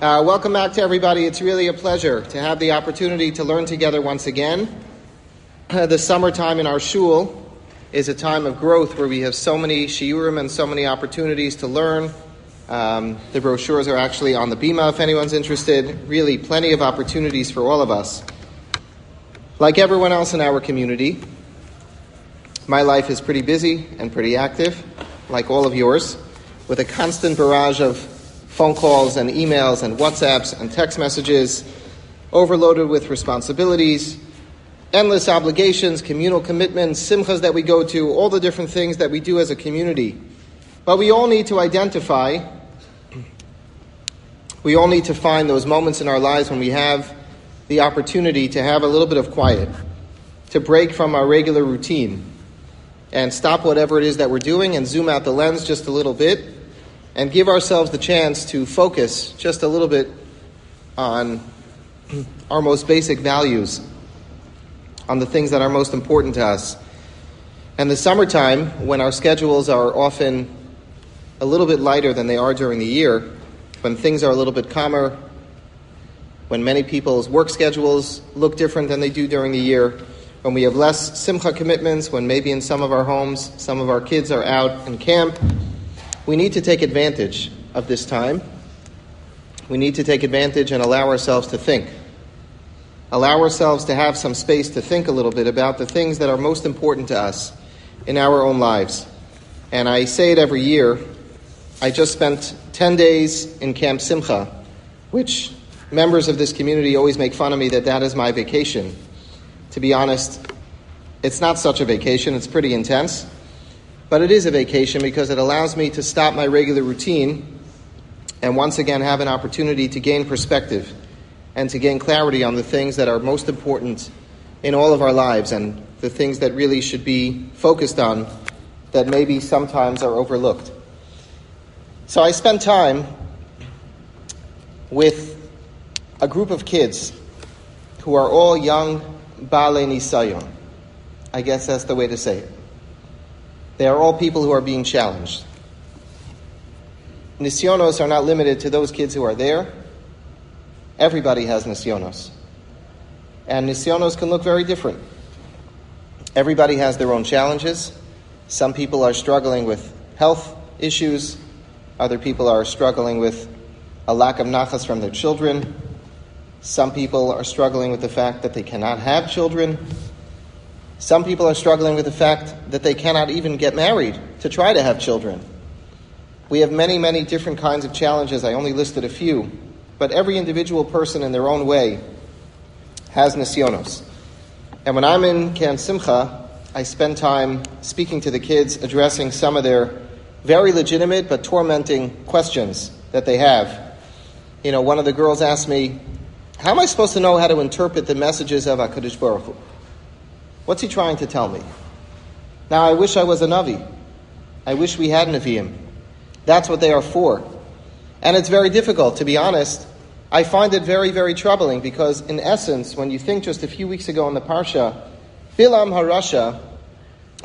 Uh, welcome back to everybody. It's really a pleasure to have the opportunity to learn together once again. Uh, the summertime in our shul is a time of growth where we have so many shiurim and so many opportunities to learn. Um, the brochures are actually on the bima if anyone's interested. Really, plenty of opportunities for all of us. Like everyone else in our community, my life is pretty busy and pretty active, like all of yours, with a constant barrage of phone calls and emails and WhatsApps and text messages, overloaded with responsibilities, endless obligations, communal commitments, simchas that we go to, all the different things that we do as a community. But we all need to identify, we all need to find those moments in our lives when we have the opportunity to have a little bit of quiet, to break from our regular routine, and stop whatever it is that we're doing and zoom out the lens just a little bit and give ourselves the chance to focus just a little bit on our most basic values, on the things that are most important to us. And the summertime, when our schedules are often a little bit lighter than they are during the year, when things are a little bit calmer, when many people's work schedules look different than they do during the year, when we have less simcha commitments, when maybe in some of our homes some of our kids are out in camp, we need to take advantage of this time. We need to take advantage and allow ourselves to think. Allow ourselves to have some space to think a little bit about the things that are most important to us in our own lives. And I say it every year. I just spent 10 days in Camp Simcha, which members of this community always make fun of me that that is my vacation. To be honest, it's not such a vacation, it's pretty intense. But it is a vacation because it allows me to stop my regular routine and once again have an opportunity to gain perspective and to gain clarity on the things that are most important in all of our lives and the things that really should be focused on that maybe sometimes are overlooked. So I spent time with a group of kids who are all young Bale Nisayon. I guess that's the way to say it. They are all people who are being challenged. Nisyonos are not limited to those kids who are there. Everybody has nisyonos. And nisyonos can look very different. Everybody has their own challenges. Some people are struggling with health issues. Other people are struggling with a lack of nachas from their children. Some people are struggling with the fact that they cannot have children. Some people are struggling with the fact that they cannot even get married to try to have children. We have many, many different kinds of challenges. I only listed a few. But every individual person in their own way has nisyonos. And when I'm in Camp Simcha, I spend time speaking to the kids, addressing some of their very legitimate but tormenting questions that they have. You know, one of the girls asked me, How am I supposed to know how to interpret the messages of HaKadosh Baruch Hu? What's he trying to tell me? Now, I wish I was a Navi. I wish we had Nevi'im. That's what they are for. And it's very difficult, to be honest. I find it very, very troubling because, in essence, when you think just a few weeks ago in the Parsha, Bilam Harasha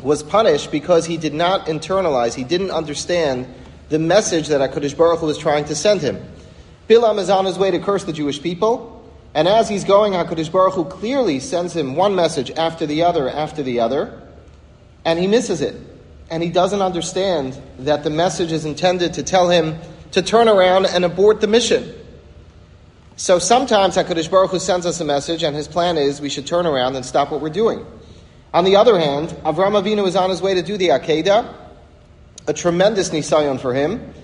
was punished because he did not internalize, he didn't understand the message that HaKadosh Baruch Hu was trying to send him. Bilam is on his way to curse the Jewish people. And as he's going, HaKadosh Baruch Hu clearly sends him one message after the other after the other, and he misses it. And he doesn't understand that the message is intended to tell him to turn around and abort the mission. So sometimes HaKadosh Baruch Hu sends us a message, and his plan is we should turn around and stop what we're doing. On the other hand, Avram Avinu is on his way to do the Akedah, a tremendous nisayon for him.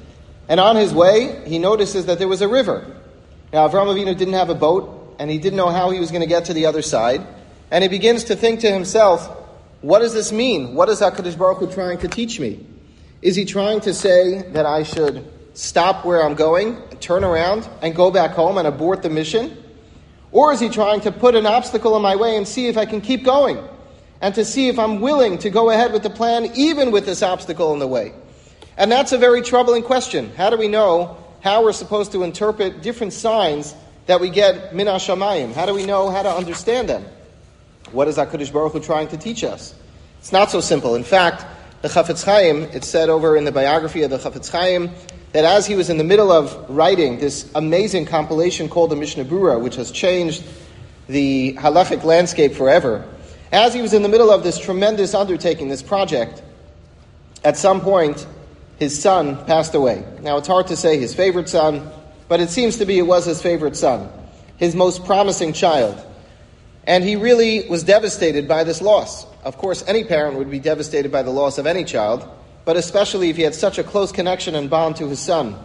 And on his way, he notices that there was a river. Now, Avram Avinu didn't have a boat, and he didn't know how he was going to get to the other side. And he begins to think to himself, what does this mean? What is HaKadosh Baruch Hu trying to teach me? Is he trying to say that I should stop where I'm going, turn around, and go back home and abort the mission? Or is he trying to put an obstacle in my way and see if I can keep going? And to see if I'm willing to go ahead with the plan even with this obstacle in the way? And that's a very troubling question. How do we know how we're supposed to interpret different signs that we get min shamayim? How do we know how to understand them? What is HaKadosh Baruch Hu trying to teach us? It's not so simple. In fact, the Chafetz Chaim, it's said over in the biography of the Chafetz Chaim, that as he was in the middle of writing this amazing compilation called the Mishnah Berurah, which has changed the halachic landscape forever, as he was in the middle of this tremendous undertaking, this project, at some point, his son passed away. Now, it's hard to say his favorite son, but it seems to be it was his favorite son, his most promising child. And he really was devastated by this loss. Of course, any parent would be devastated by the loss of any child but especially if he had such a close connection and bond to his son.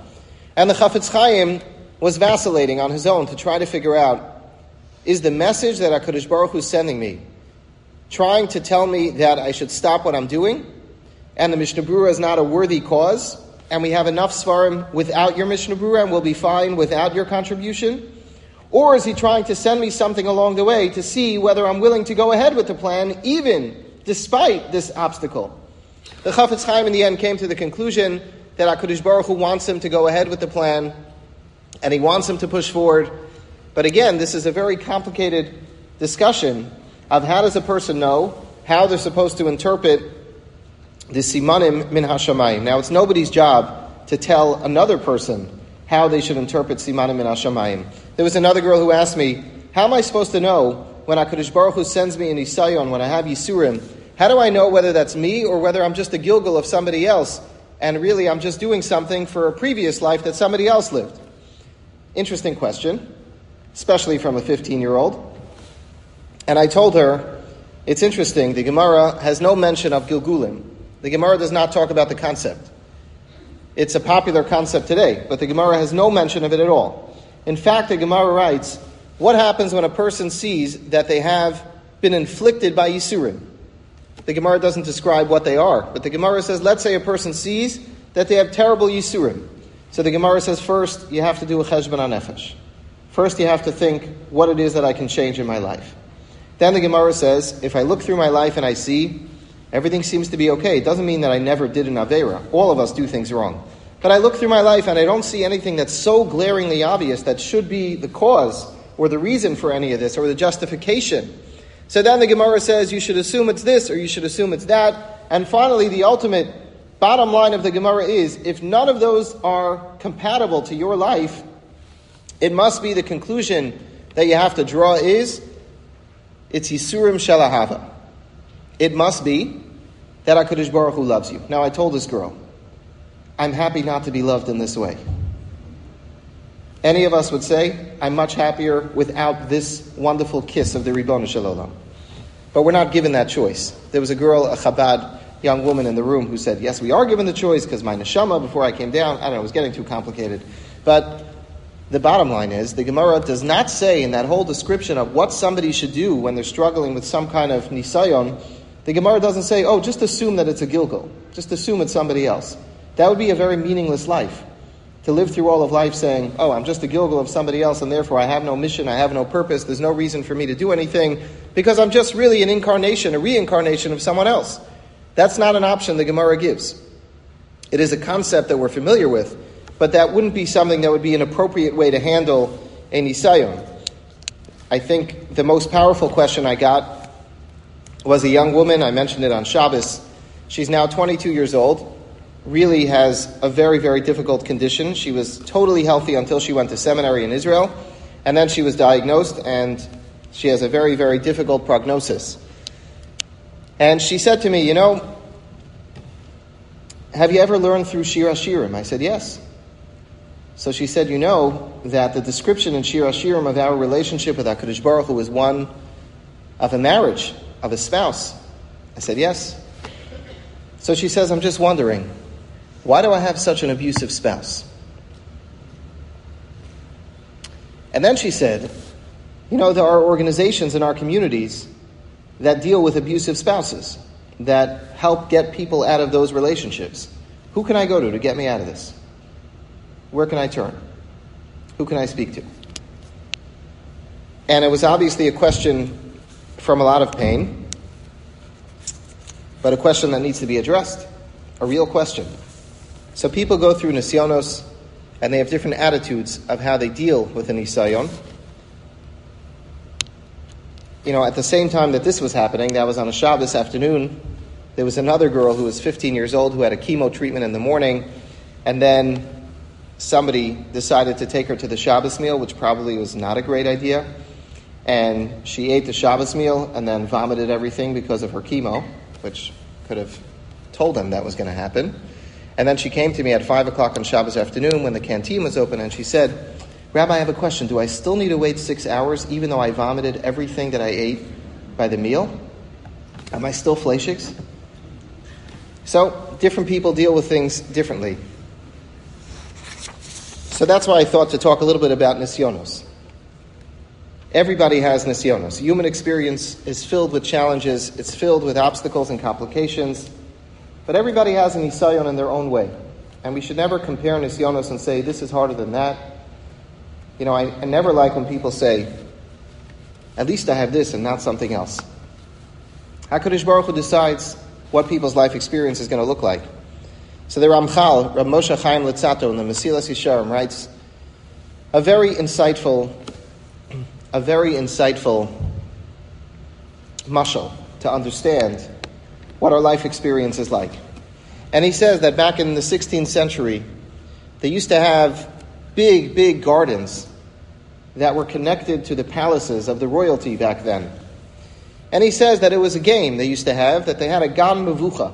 And the Chafetz Chaim was vacillating on his own to try to figure out is the message that HaKadosh Baruch Hu is sending me trying to tell me that I should stop what I'm doing, and the Mishnah Berurah is not a worthy cause, and we have enough Svarim without your Mishnah Berurah, and we'll be fine without your contribution? Or is he trying to send me something along the way to see whether I'm willing to go ahead with the plan, even despite this obstacle? The Chafetz Chaim in the end came to the conclusion that HaKadosh Baruch Hu wants him to go ahead with the plan, and he wants him to push forward. But again, this is a very complicated discussion of how does a person know how they're supposed to interpret the simanim min hashamayim. Now, it's nobody's job to tell another person how they should interpret simanim min hashamayim. There was another girl who asked me, how am I supposed to know when HaKadosh Baruch Hu sends me an Isayon, when I have Yisurim, how do I know whether that's me or whether I'm just a Gilgul of somebody else and really I'm just doing something for a previous life that somebody else lived? Interesting question, especially from a 15 year old. And I told her, it's interesting, the Gemara has no mention of Gilgulim. The Gemara does not talk about the concept. It's a popular concept today, but the Gemara has no mention of it at all. In fact, the Gemara writes, what happens when a person sees that they have been inflicted by Yisurim? The Gemara doesn't describe what they are, but the Gemara says, let's say a person sees that they have terrible Yisurim. So the Gemara says, first, you have to do a cheshbon nefesh. First, you have to think what it is that I can change in my life. Then the Gemara says, if I look through my life and I see everything seems to be okay, it doesn't mean that I never did an Avera. All of us do things wrong. But I look through my life and I don't see anything that's so glaringly obvious that should be the cause or the reason for any of this or the justification so then the Gemara says you should assume it's this or you should assume it's that. And finally, the ultimate bottom line of the Gemara is if none of those are compatible to your life, it must be the conclusion that you have to draw is it's Yisurim Shel Ahava. It must be that HaKadosh Baruch Hu loves you. Now, I told this girl, I'm happy not to be loved in this way. Any of us would say, I'm much happier without this wonderful kiss of the Ribbon Shalom. But we're not given that choice. There was a girl, a Chabad young woman in the room who said, Yes, we are given the choice because my neshama, before I came down, I don't know, it was getting too complicated. But the bottom line is, the Gemara does not say in that whole description of what somebody should do when they're struggling with some kind of nisayon, the Gemara doesn't say, oh, just assume that it's a Gilgul. Just assume it's somebody else. That would be a very meaningless life to live through all of life saying, oh, I'm just a Gilgul of somebody else, and therefore I have no mission, I have no purpose, there's no reason for me to do anything, because I'm just really an incarnation, a reincarnation of someone else. That's not an option the Gemara gives. It is a concept that we're familiar with, but that wouldn't be something that would be an appropriate way to handle a Nisayon. I think the most powerful question I got was a young woman, I mentioned it on Shabbos. She's now 22 years old really has a very, very difficult condition. She was totally healthy until she went to seminary in Israel, and then she was diagnosed, and she has a very, very difficult prognosis. And she said to me, You know, have you ever learned through Shir Hashirim? I said, Yes. So she said, You know that the description in Shir Hashirim of our relationship with HaKadosh Baruch Hu is one of a marriage, of a spouse. I said, Yes. So she says, I'm just wondering, why do I have such an abusive spouse? And then she said, You know, there are organizations in our communities that deal with abusive spouses, that help get people out of those relationships. Who can I go to to get me out of this? Where can I turn? Who can I speak to? And it was obviously a question from a lot of pain, but a question that needs to be addressed, a real question. So people go through nisyonos, and they have different attitudes of how they deal with an nisayon. You know, at the same time that this was happening, that was on a Shabbos afternoon, there was another girl who was 15 years old who had a chemo treatment in the morning, and then somebody decided to take her to the Shabbos meal, which probably was not a great idea. And she ate the Shabbos meal and then vomited everything because of her chemo, which could have told them that was going to happen. And then she came to me at 5 o'clock on Shabbos afternoon when the canteen was open and she said, Rabbi, I have a question. Do I still need to wait six hours even though I vomited everything that I ate by the meal? Am I still fleishigs? So, different people deal with things differently. So that's why I thought to talk a little bit about nisyonos. Everybody has nisyonos. Human experience is filled with challenges, it's filled with obstacles and complications, but everybody has a nisyon in their own way. And we should never compare nisyonos and say, this is harder than that. You know, I, I never like when people say, at least I have this and not something else. HaKadosh Baruch Hu decides what people's life experience is going to look like. So the Ramchal, Rav Moshe Chaim Luzzatto in the Mesilas Yesharim writes a very insightful, a very insightful mashal to understand what our life experience is like. And he says that back in the 16th century, they used to have big, big gardens that were connected to the palaces of the royalty back then. And he says that it was a game they used to have, that they had a gan mavucha,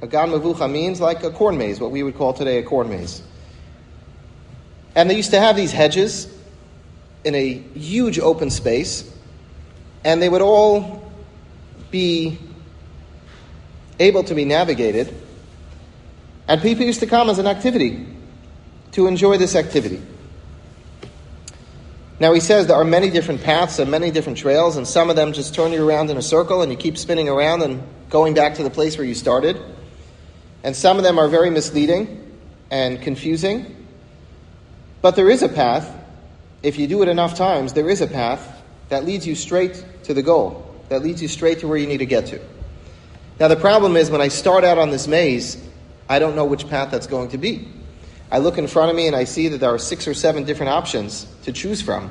a gan mavucha means like a corn maze, what we would call today a corn maze. And they used to have these hedges in a huge open space, and they would all be able to be navigated. And people used to come as an activity to enjoy this activity. Now he says there are many different paths and many different trails, and some of them just turn you around in a circle and you keep spinning around and going back to the place where you started. And some of them are very misleading and confusing. But there is a path. If you do it enough times, there is a path that leads you straight to the goal, that leads you straight to where you need to get to. Now, the problem is when I start out on this maze, I don't know which path that's going to be. I look in front of me and I see that there are six or seven different options to choose from.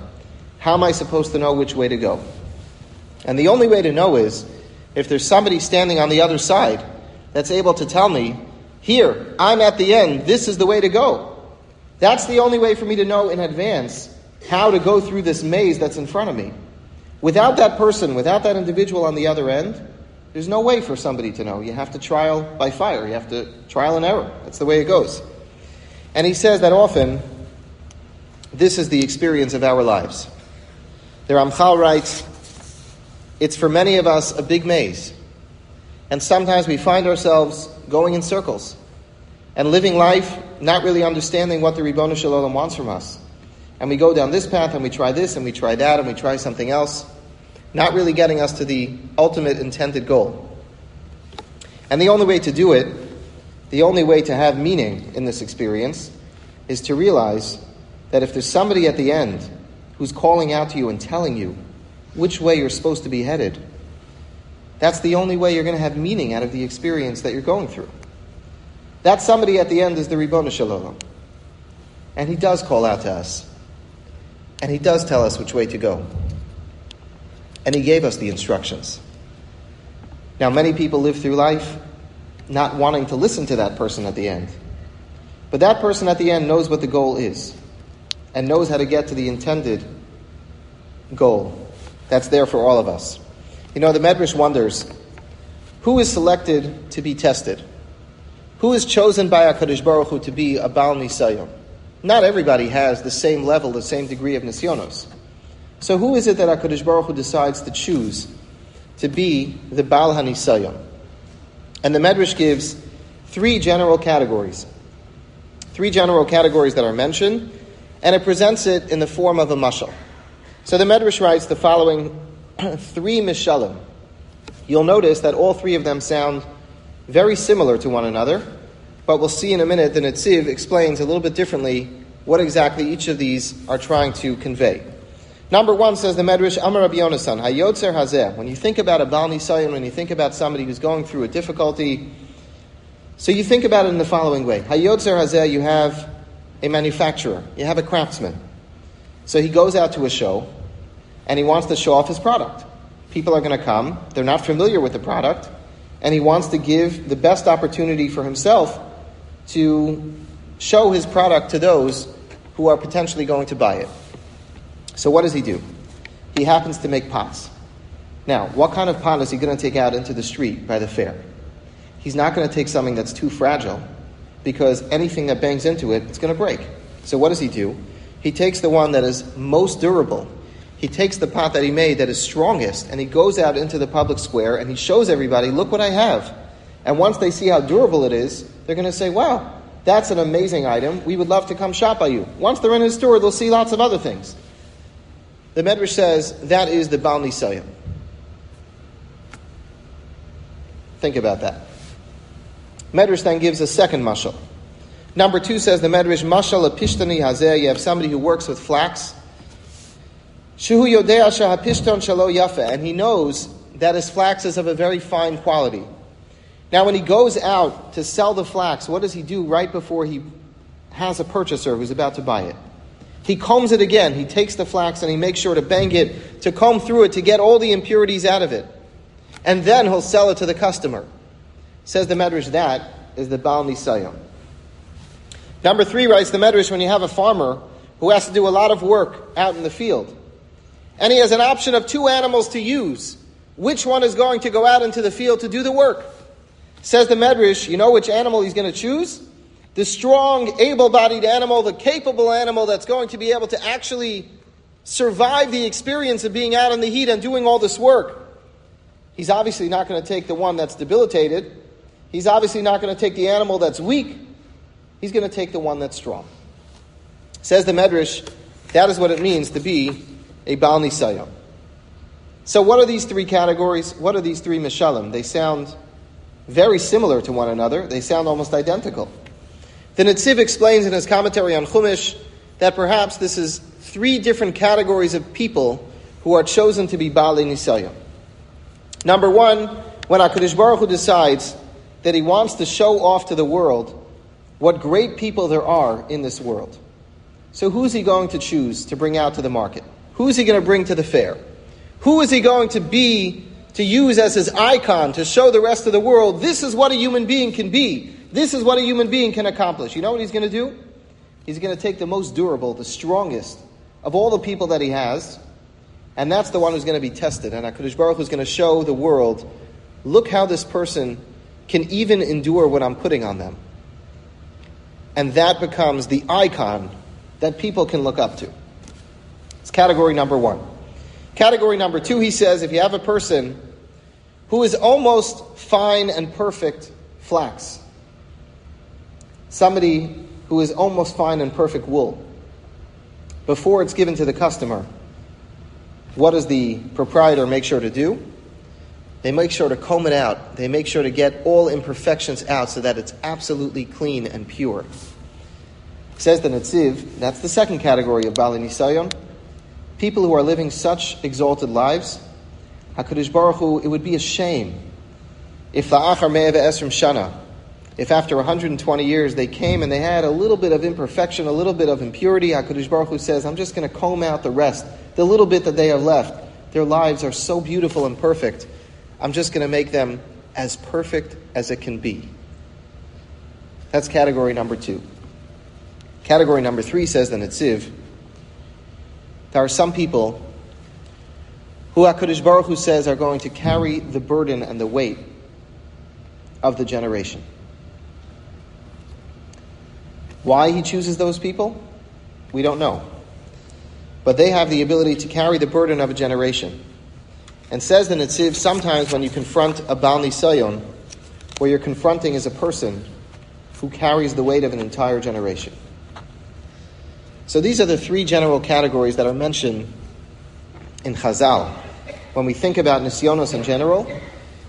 How am I supposed to know which way to go? And the only way to know is if there's somebody standing on the other side that's able to tell me, here, I'm at the end, this is the way to go. That's the only way for me to know in advance how to go through this maze that's in front of me. Without that person, without that individual on the other end, there's no way for somebody to know. You have to trial by fire. You have to trial and error. That's the way it goes. And he says that often this is the experience of our lives. The Ramchal writes, it's for many of us a big maze. And sometimes we find ourselves going in circles and living life not really understanding what the Ribbon Shalom wants from us. And we go down this path and we try this and we try that and we try something else, not really getting us to the ultimate intended goal. And the only way to do it, the only way to have meaning in this experience, is to realize that if there's somebody at the end who's calling out to you and telling you which way you're supposed to be headed, that's the only way you're going to have meaning out of the experience that you're going through. That somebody at the end is the Ribbon Shalom. And he does call out to us. And he does tell us which way to go. And he gave us the instructions. Now, many people live through life not wanting to listen to that person at the end. But that person at the end knows what the goal is and knows how to get to the intended goal that's there for all of us. You know, the Medrash wonders who is selected to be tested? Who is chosen by HaKadosh Baruch Hu to be a Baal Nisayon? Not everybody has the same level, the same degree of Nisyonos. So who is it that HaKadosh Baruch Hu decides to choose to be the Baal HaNisayon? And the Medrash gives three general categories. Three general categories that are mentioned, and it presents it in the form of a mashal. So the Medrash writes the following three mishalim. You'll notice that all three of them sound very similar to one another, but we'll see in a minute that Netziv explains a little bit differently what exactly each of these are trying to convey. Number one says the Medrash, Amar Rabbi Yonasan, Hayotzer Hazeh. When you think about a Baal Nisayan, when you think about somebody who's going through a difficulty, so you think about it in the following way. Hayotzer Hazeh, you have a manufacturer, you have a craftsman. So he goes out to a show, and he wants to show off his product. People are going to come, they're not familiar with the product, and he wants to give the best opportunity for himself to show his product to those who are potentially going to buy it. So what does he do? He happens to make pots. Now, what kind of pot is he going to take out into the street by the fair? He's not going to take something that's too fragile because anything that bangs into it, it's going to break. So what does he do? He takes the one that is most durable. He takes the pot that he made that is strongest and he goes out into the public square and he shows everybody, look what I have. And once they see how durable it is, they're going to say, wow, that's an amazing item. We would love to come shop by you. Once they're in his store, they'll see lots of other things. The Medrash says that is the Baal Nisayim. Think about that. Medrash then gives a second mashal. Number two says the Medrash, mashal pishtani hazeh, you have somebody who works with flax. Shuhu yodea shahapishton shalo yafa, and he knows that his flax is of a very fine quality. Now, when he goes out to sell the flax, what does he do right before he has a purchaser who's about to buy it? He combs it again. He takes the flax and he makes sure to bang it, to comb through it, to get all the impurities out of it. And then he'll sell it to the customer. Says the Medrash, that is the Baal Nisayim. Number three writes the Medrash, when you have a farmer who has to do a lot of work out in the field, and he has an option of two animals to use, which one is going to go out into the field to do the work? Says the Medrash, you know which animal he's going to choose? the strong, able bodied animal, the capable animal that's going to be able to actually survive the experience of being out in the heat and doing all this work. He's obviously not going to take the one that's debilitated. He's obviously not going to take the animal that's weak. He's going to take the one that's strong. Says the Medrash, that is what it means to be a Baal Nisayim. So, what are these three categories? What are these three Mishalim? They sound very similar to one another, they sound almost identical. The Netziv explains in his commentary on Chumash that perhaps this is three different categories of people who are chosen to be Bali Nisayim. Number one, when HaKadosh Baruch Hu decides that he wants to show off to the world what great people there are in this world. So who's he going to choose to bring out to the market? Who's he going to bring to the fair? Who is he going to be to use as his icon to show the rest of the world this is what a human being can be? This is what a human being can accomplish. You know what he's going to do? He's going to take the most durable, the strongest of all the people that he has, and that's the one who's going to be tested. And HaKadosh Baruch Hu is going to show the world, look how this person can even endure what I'm putting on them. And that becomes the icon that people can look up to. It's category number one. Category number two, he says, if you have a person who is almost fine and perfect flax, somebody who is almost fine and perfect wool, before it's given to the customer, what does the proprietor make sure to do? They make sure to comb it out. They make sure to get all imperfections out so that it's absolutely clean and pure. Says the Netziv, that's the second category of Bali Nisayon. People who are living such exalted lives, HaKadosh Baruch Hu, it would be a shame if the Achar Me'eva Esrim Shana, if after 120 years they came and they had a little bit of imperfection, a little bit of impurity, HaKadosh Baruch Hu says, I'm just going to comb out the rest, the little bit that they have left. Their lives are so beautiful and perfect. I'm just going to make them as perfect as it can be. That's category number two. Category number three says the Netziv, there are some people who HaKadosh Baruch Hu says are going to carry the burden and the weight of the generation. Why he chooses those people, we don't know. But they have the ability to carry the burden of a generation. And says the Netziv, sometimes when you confront a Baal Nisayon, what you're confronting is a person who carries the weight of an entire generation. So these are the three general categories that are mentioned in Chazal. When we think about Nisyonos in general,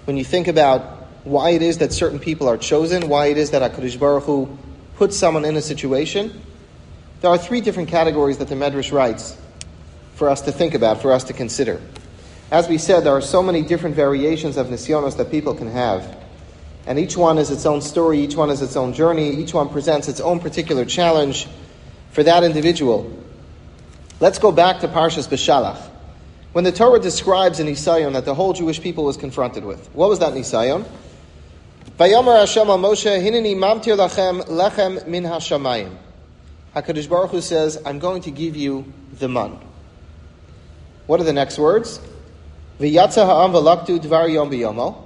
when you think about why it is that certain people are chosen, why it is that HaKadosh Baruch Hu puts someone in a situation, there are three different categories that the Medrash writes for us to think about, for us to consider. As we said, there are so many different variations of nisyonos that people can have. And each one is its own story, each one is its own journey, each one presents its own particular challenge for that individual. Let's go back to Parshas Beshalach. When the Torah describes an Nisayon that the whole Jewish people was confronted with, what was that Nisayon? Vayomer Hashem al Moshe, Hineni mamtir lachem lechem min hashamayim. HaKadosh Baruch Hu says, I'm going to give you the man. What are the next words? V'yatza ha'am v'laktu dvar yom b'yomo.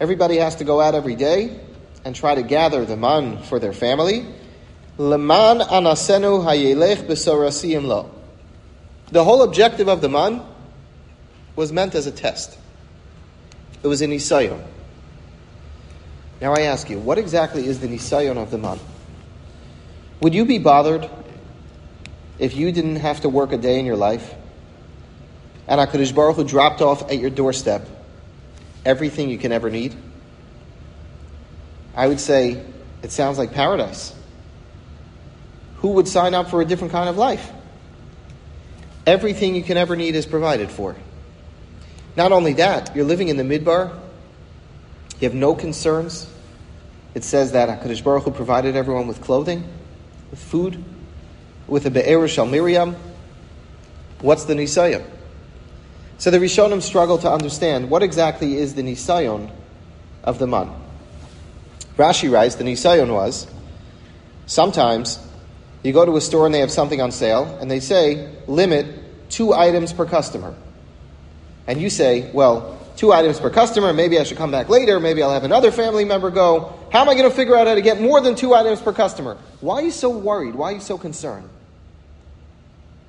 Everybody has to go out every day and try to gather the man for their family. Leman anasenu hayelech b'sorasiyim lo. The whole objective of the man was meant as a test. It was an isayon. Now I ask you, what exactly is the nisayon of the man? Would you be bothered if you didn't have to work a day in your life and HaKadosh Baruch Hu dropped off at your doorstep everything you can ever need? I would say it sounds like paradise. Who would sign up for a different kind of life? Everything you can ever need is provided for. Not only that, you're living in the midbar. You have no concerns. It says that HaKadosh Baruch Hu provided everyone with clothing, with food, with a Be'er Shal Miriam. What's the Nisayon? So the Rishonim struggle to understand what exactly is the Nisayon of the man. Rashi writes the Nisayon was sometimes you go to a store and they have something on sale and they say limit two items per customer. And you say, well, two items per customer, maybe I should come back later, maybe I'll have another family member go. How am I going to figure out how to get more than two items per customer? Why are you so worried? Why are you so concerned?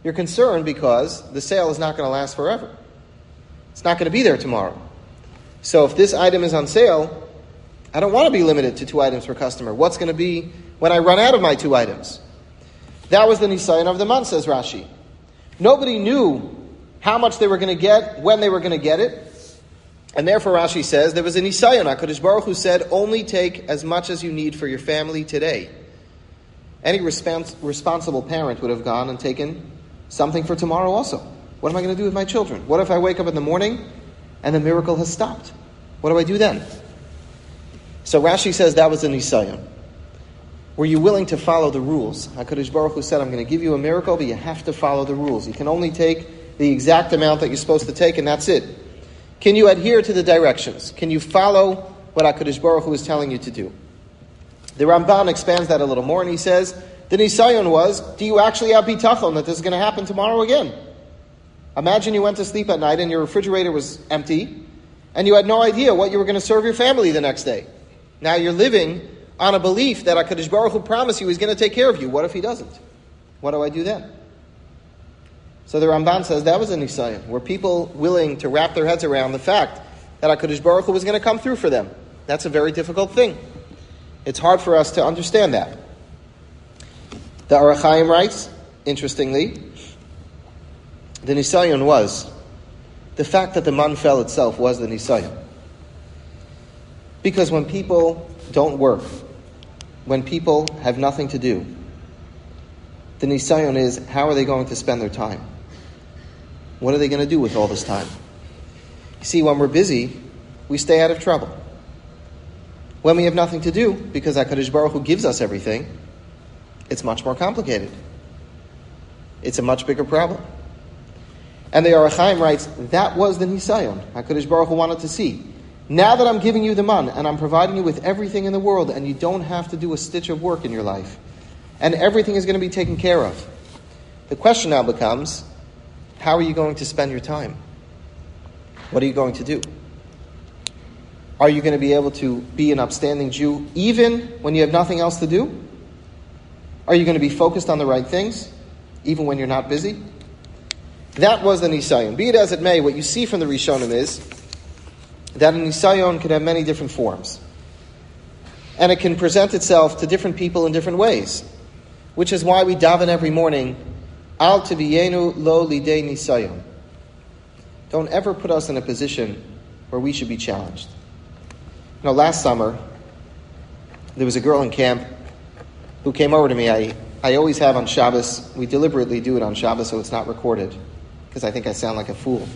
You're concerned because the sale is not going to last forever. It's not going to be there tomorrow. So if this item is on sale, I don't want to be limited to two items per customer. What's going to be when I run out of my two items? That was the Nisayan of the month, says Rashi. Nobody knew how much they were going to get, when they were going to get it. And therefore, Rashi says, there was a Nisayan, HaKadosh Baruch Hu said, only take as much as you need for your family today. Any respons- responsible parent would have gone and taken something for tomorrow also. What am I going to do with my children? What if I wake up in the morning and the miracle has stopped? What do I do then? So Rashi says that was a Nisayan. Were you willing to follow the rules? HaKadosh Baruch Hu said, I'm going to give you a miracle, but you have to follow the rules. You can only take the exact amount that you're supposed to take, and that's it. Can you adhere to the directions? Can you follow what HaKadosh Baruch Hu is telling you to do? The Ramban expands that a little more, and he says, the Nisayon was, do you actually have bitachon that this is going to happen tomorrow again? Imagine you went to sleep at night and your refrigerator was empty, and you had no idea what you were going to serve your family the next day. Now you're living on a belief that HaKadosh Baruch Hu promised you he's going to take care of you. What if he doesn't? What do I do then? So the Ramban says that was a Nisayan. Were people willing to wrap their heads around the fact that HaKadosh Baruch Hu was going to come through for them? That's a very difficult thing. It's hard for us to understand that. The Ohr HaChaim writes, interestingly, the Nisayan was the fact that the man fell itself was the Nisayan. Because when people don't work, when people have nothing to do, the Nisayon is how are they going to spend their time? What are they going to do with all this time? You see, when we're busy, we stay out of trouble. When we have nothing to do, because HaKadosh Baruch Hu gives us everything, it's much more complicated. It's a much bigger problem. And the Ohr HaChaim writes, that was the Nisayon HaKadosh Baruch Hu wanted to see. Now that I'm giving you the man and I'm providing you with everything in the world and you don't have to do a stitch of work in your life and everything is going to be taken care of, the question now becomes how are you going to spend your time? What are you going to do? Are you going to be able to be an upstanding Jew even when you have nothing else to do? Are you going to be focused on the right things even when you're not busy? That was the Nisayon. Be it as it may, what you see from the Rishonim is that a Nisayon can have many different forms. And it can present itself to different people in different ways, which is why we daven every morning, Al tiviyenu lo lidei Nisayon. Don't ever put us in a position where we should be challenged. You know, last summer, there was a girl in camp who came over to me. I, I always have on Shabbos, we deliberately do it on Shabbos so it's not recorded, because I think I sound like a fool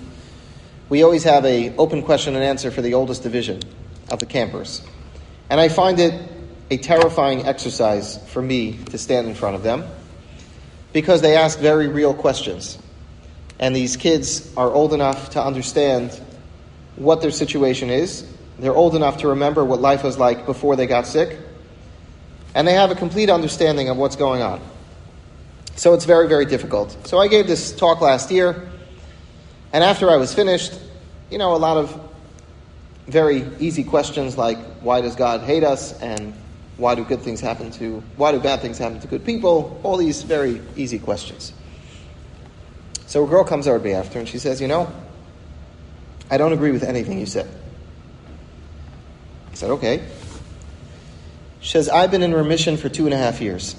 we always have a open question and answer for the oldest division of the campers. And I find it a terrifying exercise for me to stand in front of them because they ask very real questions. And these kids are old enough to understand what their situation is They're old enough to remember what life was like before they got sick. And they have a complete understanding of what's going on. So it's very, very difficult. So I gave this talk last year. And after I was finished, you know, a lot of very easy questions like why does God hate us and why do good things happen to why do bad things happen to good people? All these very easy questions. So a girl comes over to me after and she says, You know, I don't agree with anything you said. I said, Okay. She says, I've been in remission for two and a half years.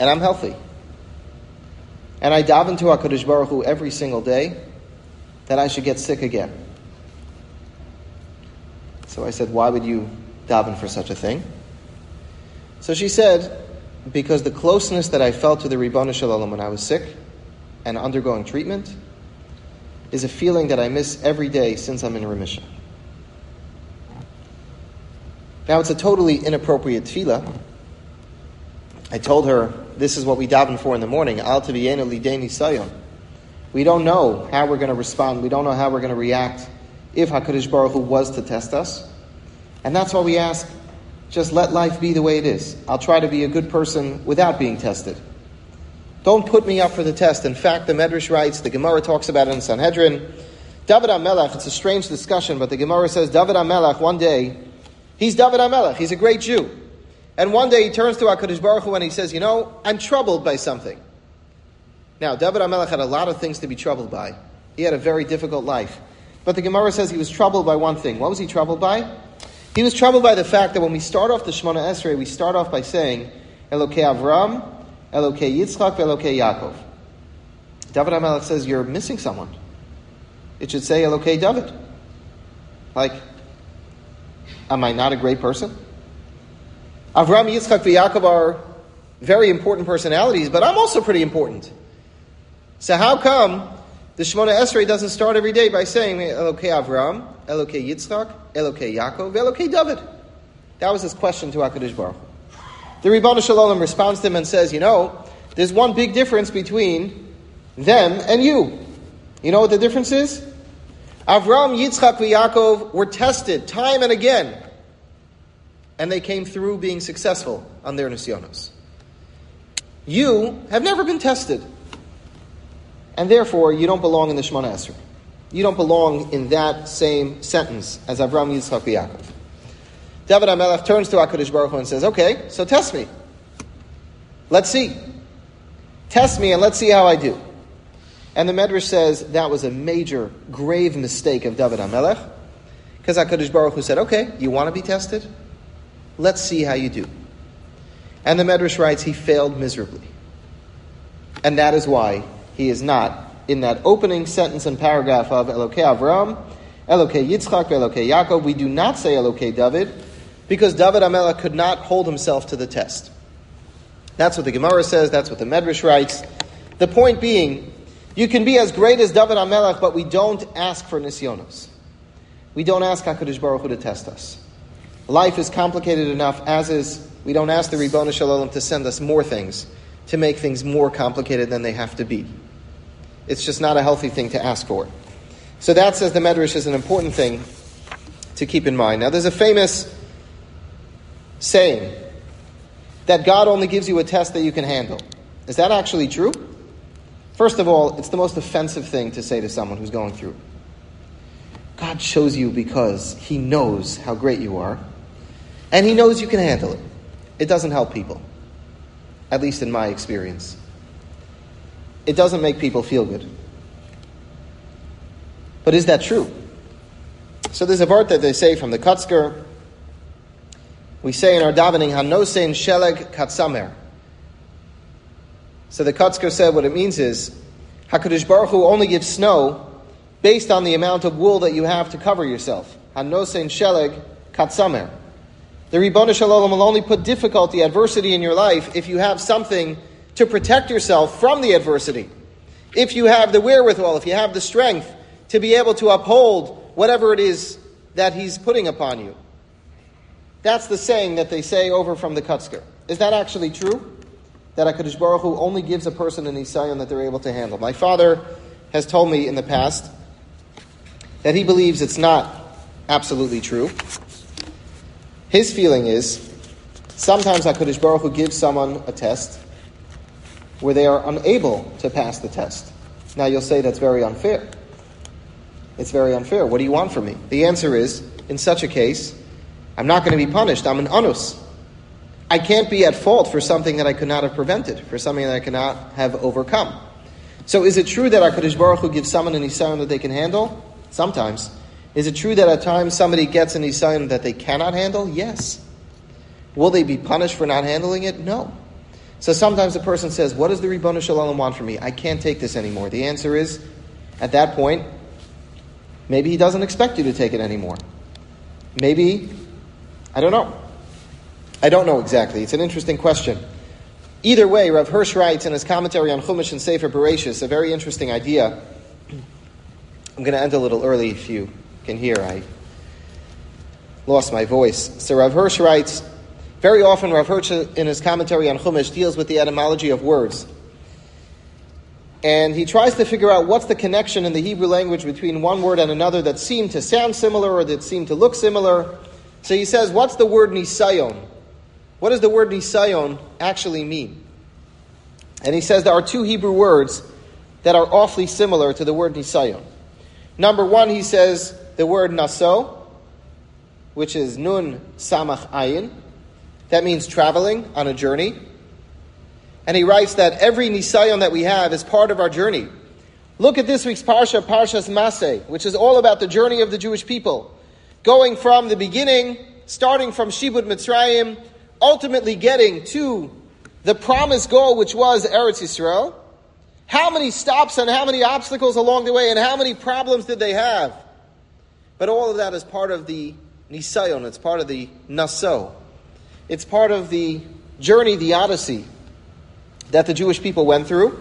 And I'm healthy. And I daven to HaKadosh Baruch Hu every single day that I should get sick again. So I said, Why would you daven for such a thing? So she said, Because the closeness that I felt to the Ribbana Shalom when I was sick and undergoing treatment is a feeling that I miss every day since I'm in remission. Now, it's a totally inappropriate tefillah. I told her this is what we daven for in the morning. Al. We don't know how we're going to respond. We don't know how we're going to react if Hakadosh Baruch Hu was to test us, and that's why we ask, just let life be the way it is. I'll try to be a good person without being tested. Don't put me up for the test. In fact, the Medrash writes, the Gemara talks about it in Sanhedrin. David HaMelech, it's a strange discussion, but the Gemara says David HaMelech, one day, he's David HaMelech, he's a great Jew. And one day he turns to HaKadosh Baruch Hu and he says, you know, I'm troubled by something. Now, David HaMelech had a lot of things to be troubled by. He had a very difficult life. But the Gemara says he was troubled by one thing. What was he troubled by? He was troubled by the fact that when we start off the Shemona Esrei, we start off by saying, Elokei Avram, Elokei Yitzchak, Elokei Yaakov. David HaMelech says, you're missing someone. It should say Elokei David. Like, am I not a great person? Avram, Yitzchak, and Yaakov are very important personalities, but I'm also pretty important. So how come the Shemona Esrei doesn't start every day by saying Elokei Avram, Elokei Yitzchak, Elokei Yaakov, Elokei David? That was his question to Hakadosh Baruch. The Ribbana Shalom responds to him and says, "You know, there's one big difference between them and you. You know what the difference is? Avram, Yitzchak, and Yaakov were tested time and again, and they came through being successful on their nisyonos. You have never been tested." and therefore you don't belong in the Shemona Esrei. You don't belong in that same sentence as Avram Yitzchak Yaakov. David HaMelech turns to HaKadosh Baruch Hu and says, okay, so test me. Let's see. Test me and let's see how I do. And the Medrash says that was a major, grave mistake of David HaMelech, because HaKadosh Baruch Hu said, okay, you want to be tested? Let's see how you do. And the Medrash writes he failed miserably. And that is why he is not in that opening sentence and paragraph of Elokei Avram, Elokei Yitzchak, Elokei Yaakov. We do not say Elokei David because David HaMelech could not hold himself to the test. That's what the Gemara says. That's what the Medrash writes. The point being, you can be as great as David HaMelech, but we don't ask for nisyonos. We don't ask Hakadosh Baruch Hu to test us. Life is complicated enough as is. We don't ask the Ribbana Shalom to send us more things to make things more complicated than they have to be. It's just not a healthy thing to ask for. So that says the Medrash is an important thing to keep in mind. Now, there's a famous saying that God only gives you a test that you can handle. Is that actually true? First of all, it's the most offensive thing to say to someone who's going through. God shows you because He knows how great you are, and He knows you can handle it. It doesn't help people, at least in my experience it doesn't make people feel good. But is that true? So there's a word that they say from the Kotzker. We say in our davening, Hanosein Sheleg Katsamer. So the Kotzker said what it means is, HaKadosh Baruch Hu only gives snow based on the amount of wool that you have to cover yourself. Hanosein Sheleg Katsamer. The Ribbana Shalom will only put difficulty, adversity in your life if you have something to protect yourself from the adversity. If you have the wherewithal, if you have the strength to be able to uphold whatever it is that he's putting upon you. That's the saying that they say over from the Kotzker. Is that actually true? That HaKadosh Baruch Hu only gives a person an Isayon that they're able to handle. My father has told me in the past that he believes it's not absolutely true. His feeling is sometimes HaKadosh Baruch Hu gives someone a test where they are unable to pass the test. Now you'll say that's very unfair. It's very unfair. What do you want from me? The answer is, in such a case, I'm not going to be punished. I'm an anus. I can't be at fault for something that I could not have prevented, for something that I could not have overcome. So is it true that HaKadosh Baruch Hu gives someone an Nisayon that they can handle? Sometimes. Is it true that at times somebody gets an Nisayon that they cannot handle? Yes. Will they be punished for not handling it? No. So sometimes a person says, What does the Ribbono Shel Olam want from me? I can't take this anymore. The answer is, at that point, maybe he doesn't expect you to take it anymore. Maybe, I don't know. I don't know exactly. It's an interesting question. Either way, Rav Hirsch writes in his commentary on Chumash and Sefer Bereshis a very interesting idea. I'm going to end a little early if you can hear. I lost my voice. So Rav Hirsch writes, very often Rav Hirsch in his commentary on Chumash deals with the etymology of words. And he tries to figure out what's the connection in the Hebrew language between one word and another that seem to sound similar or that seem to look similar. So he says, what's the word nisayon? What does the word nisayon actually mean? And he says there are two Hebrew words that are awfully similar to the word nisayon. Number one, he says the word naso, which is nun samach ayin, that means traveling on a journey. And he writes that every Nisayon that we have is part of our journey. Look at this week's Parsha, Parshas Masei, which is all about the journey of the Jewish people. Going from the beginning, starting from Shibud Mitzrayim, ultimately getting to the promised goal, which was Eretz Yisrael. How many stops and how many obstacles along the way, and how many problems did they have? But all of that is part of the Nisayon, it's part of the Naso. It's part of the journey, the odyssey that the Jewish people went through.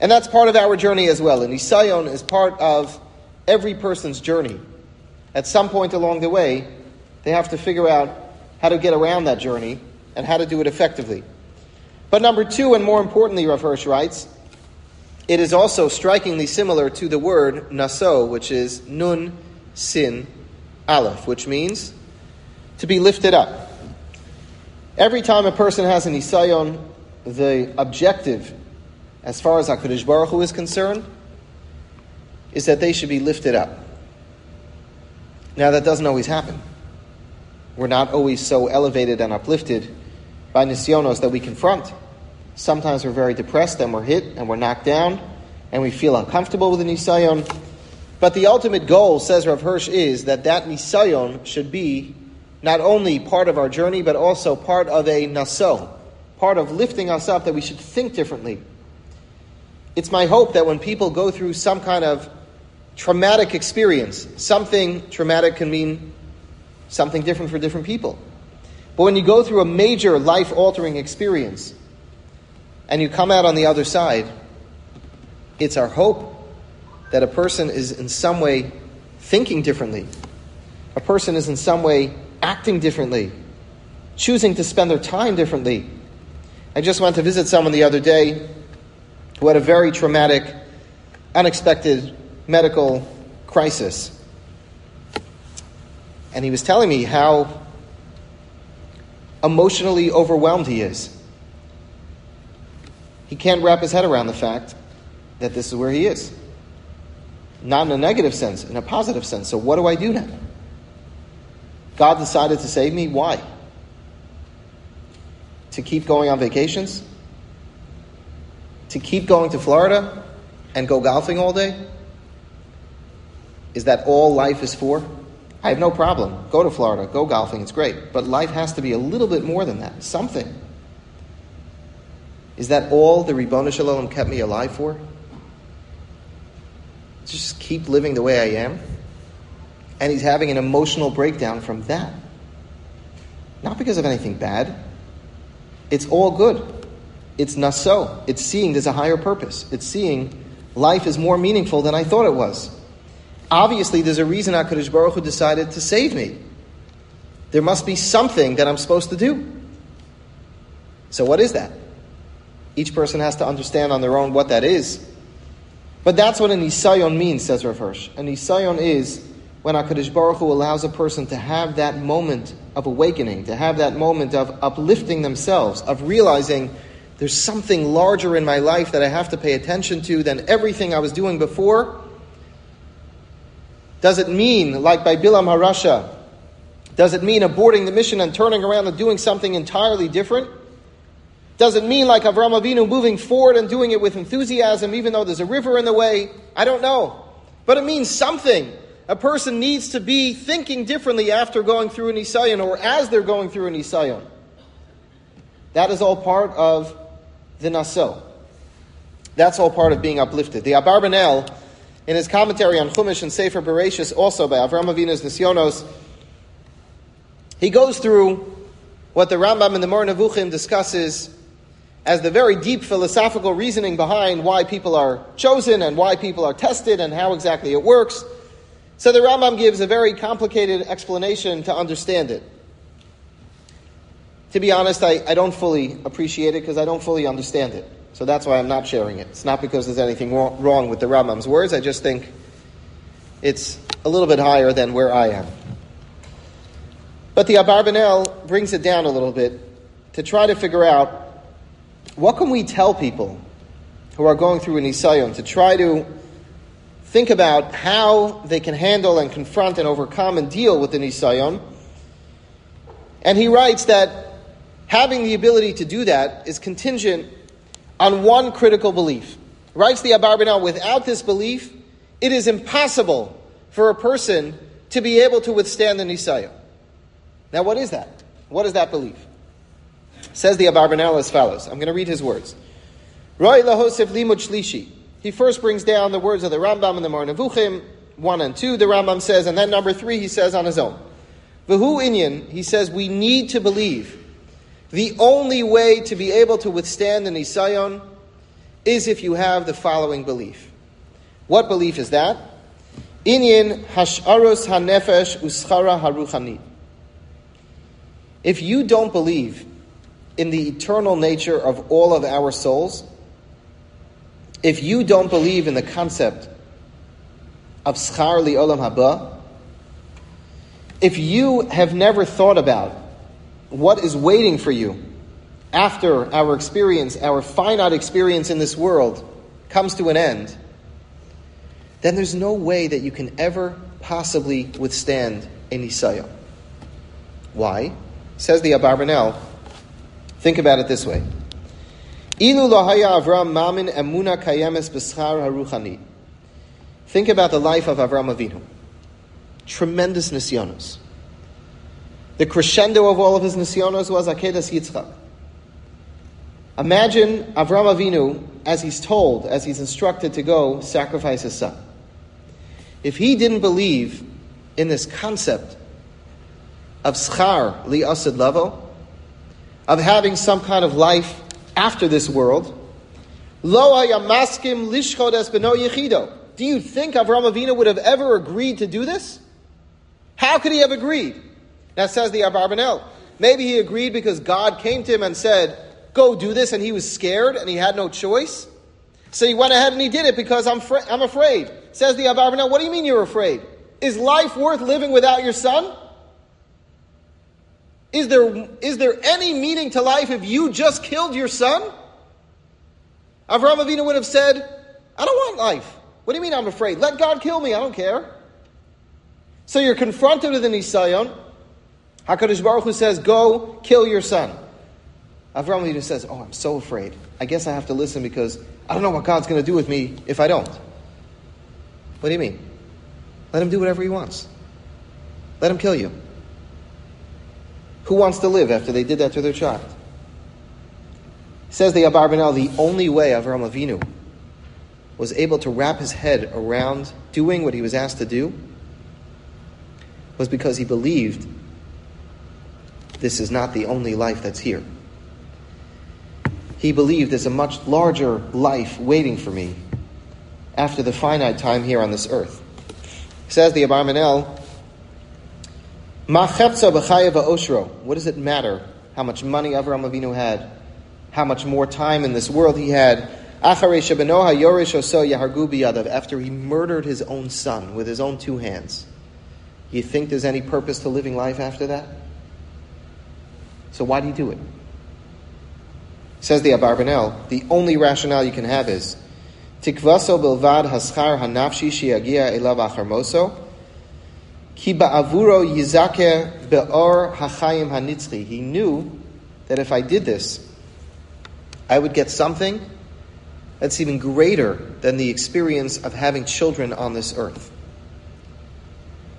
And that's part of our journey as well. And nisayon is part of every person's journey. At some point along the way, they have to figure out how to get around that journey and how to do it effectively. But number two, and more importantly, Rav Hirsch writes, it is also strikingly similar to the word naso, which is nun sin aleph, which means to be lifted up. Every time a person has an isayon, the objective, as far as HaKadosh Baruch Hu is concerned, is that they should be lifted up. Now, that doesn't always happen. We're not always so elevated and uplifted by nisyonos that we confront. Sometimes we're very depressed and we're hit and we're knocked down and we feel uncomfortable with the nisayon. But the ultimate goal, says Rav Hirsch, is that that nisayon should be not only part of our journey, but also part of a naso, part of lifting us up that we should think differently. It's my hope that when people go through some kind of traumatic experience, something traumatic can mean something different for different people. But when you go through a major life altering experience and you come out on the other side, it's our hope that a person is in some way thinking differently. A person is in some way acting differently, choosing to spend their time differently. I just went to visit someone the other day who had a very traumatic, unexpected medical crisis. And he was telling me how emotionally overwhelmed he is. He can't wrap his head around the fact that this is where he is. Not in a negative sense, in a positive sense. So, what do I do now? God decided to save me. Why? To keep going on vacations? To keep going to Florida and go golfing all day? Is that all life is for? I have no problem. Go to Florida, go golfing, it's great. But life has to be a little bit more than that. Something. Is that all the Ribbono Shel Olam kept me alive for? Just keep living the way I am? and he's having an emotional breakdown from that. Not because of anything bad. It's all good. It's naso. It's seeing there's a higher purpose. It's seeing life is more meaningful than I thought it was. Obviously, there's a reason HaKadosh Baruch Hu decided to save me. There must be something that I'm supposed to do. So, what is that? Each person has to understand on their own what that is. But that's what an isayon means, says Rav Hirsch. An isayon is when HaKadosh Baruch Hu allows a person to have that moment of awakening, to have that moment of uplifting themselves, of realizing there's something larger in my life that I have to pay attention to than everything I was doing before. Does it mean, like by Bilam Harasha, does it mean aborting the mission and turning around and doing something entirely different? Does it mean like Avram Avinu moving forward and doing it with enthusiasm even though there's a river in the way? I don't know. But it means something. A person needs to be thinking differently after going through an Isayon or as they're going through an Isayon. That is all part of the Naso. That's all part of being uplifted. The Abarbanel, in his commentary on Chumash and Sefer Bereshis, also by Avram Avinu's Nisyonos, he goes through what the Rambam in the Moreh Nevuchim discusses as the very deep philosophical reasoning behind why people are chosen and why people are tested and how exactly it works. So the Rambam gives a very complicated explanation to understand it. To be honest, I, I don't fully appreciate it because I don't fully understand it. So that's why I'm not sharing it. It's not because there's anything wrong with the Rambam's words, I just think it's a little bit higher than where I am. But the Abarbanel brings it down a little bit to try to figure out what can we tell people who are going through an Isayon to try to think about how they can handle and confront and overcome and deal with an Isayon. And he writes that having the ability to do that is contingent on one critical belief. Writes the Abarbanel, without this belief, it is impossible for a person to be able to withstand the Nisayon. Now, what is that? What is that belief? Says the Abarbanel as follows. I'm going to read his words. Roy lahosef limud shlishi. He first brings down the words of the Rambam and the Moreh Nevuchim, one and two, the Rambam says, and then number three, he says on his own. Vahu Inyan, he says, we need to believe. The only way to be able to withstand the Nisayon is if you have the following belief. What belief is that? Inyan hasharos hanefesh uschara haruchanit. If you don't believe in the eternal nature of all of our souls, if you don't believe in the concept of schar li olam haba, if you have never thought about what is waiting for you after our experience, our finite experience in this world, comes to an end, then there's no way that you can ever possibly withstand any Nisayah. Why? Says the Abarbanel, think about it this way. Ilu Avram. Think about the life of Avram Avinu. Tremendous nisyonos. The crescendo of all of his nisyonos was Akedas Yitzchak. Imagine Avram Avinu as he's told, as he's instructed to go sacrifice his son. If he didn't believe in this concept of schar li asid levo, of having some kind of life after this world. Lo ayamaskim lishchod es beno yechido. Do you think Avram Avinu would have ever agreed to do this? How could he have agreed? That says the Abarbanel. Maybe he agreed because God came to him and said, Go do this, and he was scared and he had no choice. So he went ahead and he did it because I'm, I'm afraid. Says the Abarbanel, What do you mean you're afraid? Is life worth living without your son? Is there, is there any meaning to life if you just killed your son? Avraham Avinu would have said, I don't want life. What do you mean I'm afraid? Let God kill me. I don't care. So you're confronted with an Isayon. HaKadosh Baruch Hu says, go kill your son. Avraham Avinu says, oh, I'm so afraid. I guess I have to listen because I don't know what God's going to do with me if I don't. What do you mean? Let him do whatever he wants. Let him kill you. Who wants to live after they did that to their child? Says the Abarbanel, the only way Avram Avinu was able to wrap his head around doing what he was asked to do was because he believed this is not the only life that's here. He believed there's a much larger life waiting for me after the finite time here on this earth. Says the Abarbanel, what does it matter how much money Avram Avinu had? How much more time in this world he had? After he murdered his own son with his own two hands. You think there's any purpose to living life after that? So why do you do it? Says the Abarbanel, the only rationale you can have is Tikvaso bilvad haschar hanafshi shiagia elav acharmoso ki ba'avuro yizake be'or hachayim hanitzchi. He knew that if I did this, I would get something that's even greater than the experience of having children on this earth.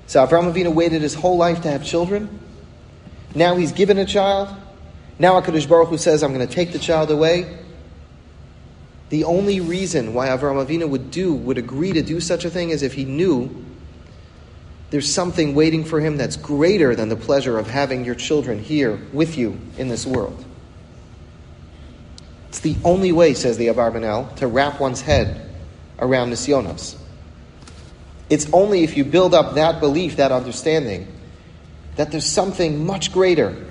So Avraham Avinu waited his whole life to have children. Now he's given a child. Now HaKadosh Baruch Hu says, I'm going to take the child away. The only reason why Avraham Avinu would do, would agree to do such a thing is if he knew there's something waiting for him that's greater than the pleasure of having your children here with you in this world. It's the only way, says the Abarbanel, to wrap one's head around Nisyonos. It's only if you build up that belief, that understanding, that there's something much greater,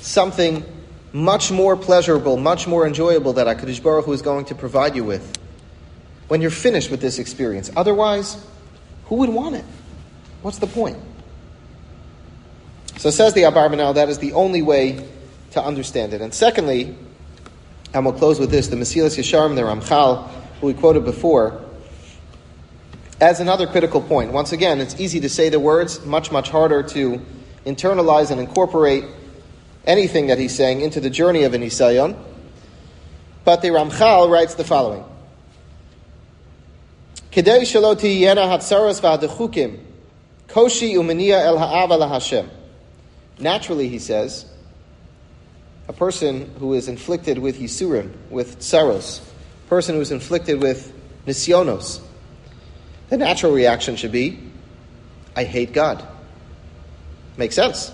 something much more pleasurable, much more enjoyable that HaKadosh Baruch Hu is going to provide you with when you're finished with this experience. Otherwise, who would want it? What's the point? So says the Abarbanel, that is the only way to understand it. And secondly, and we'll close with this, the Mesilas Yesharim, the Ramchal, who we quoted before, as another critical point. Once again, it's easy to say the words, much, much harder to internalize and incorporate anything that he's saying into the journey of an Isayon. But the Ramchal writes the following. Koshi umenia el ha'ava lahashem. Naturally, he says, a person who is inflicted with Yisurim, with Saros, a person who is inflicted with Nisyonos, the natural reaction should be, I hate God. Makes sense.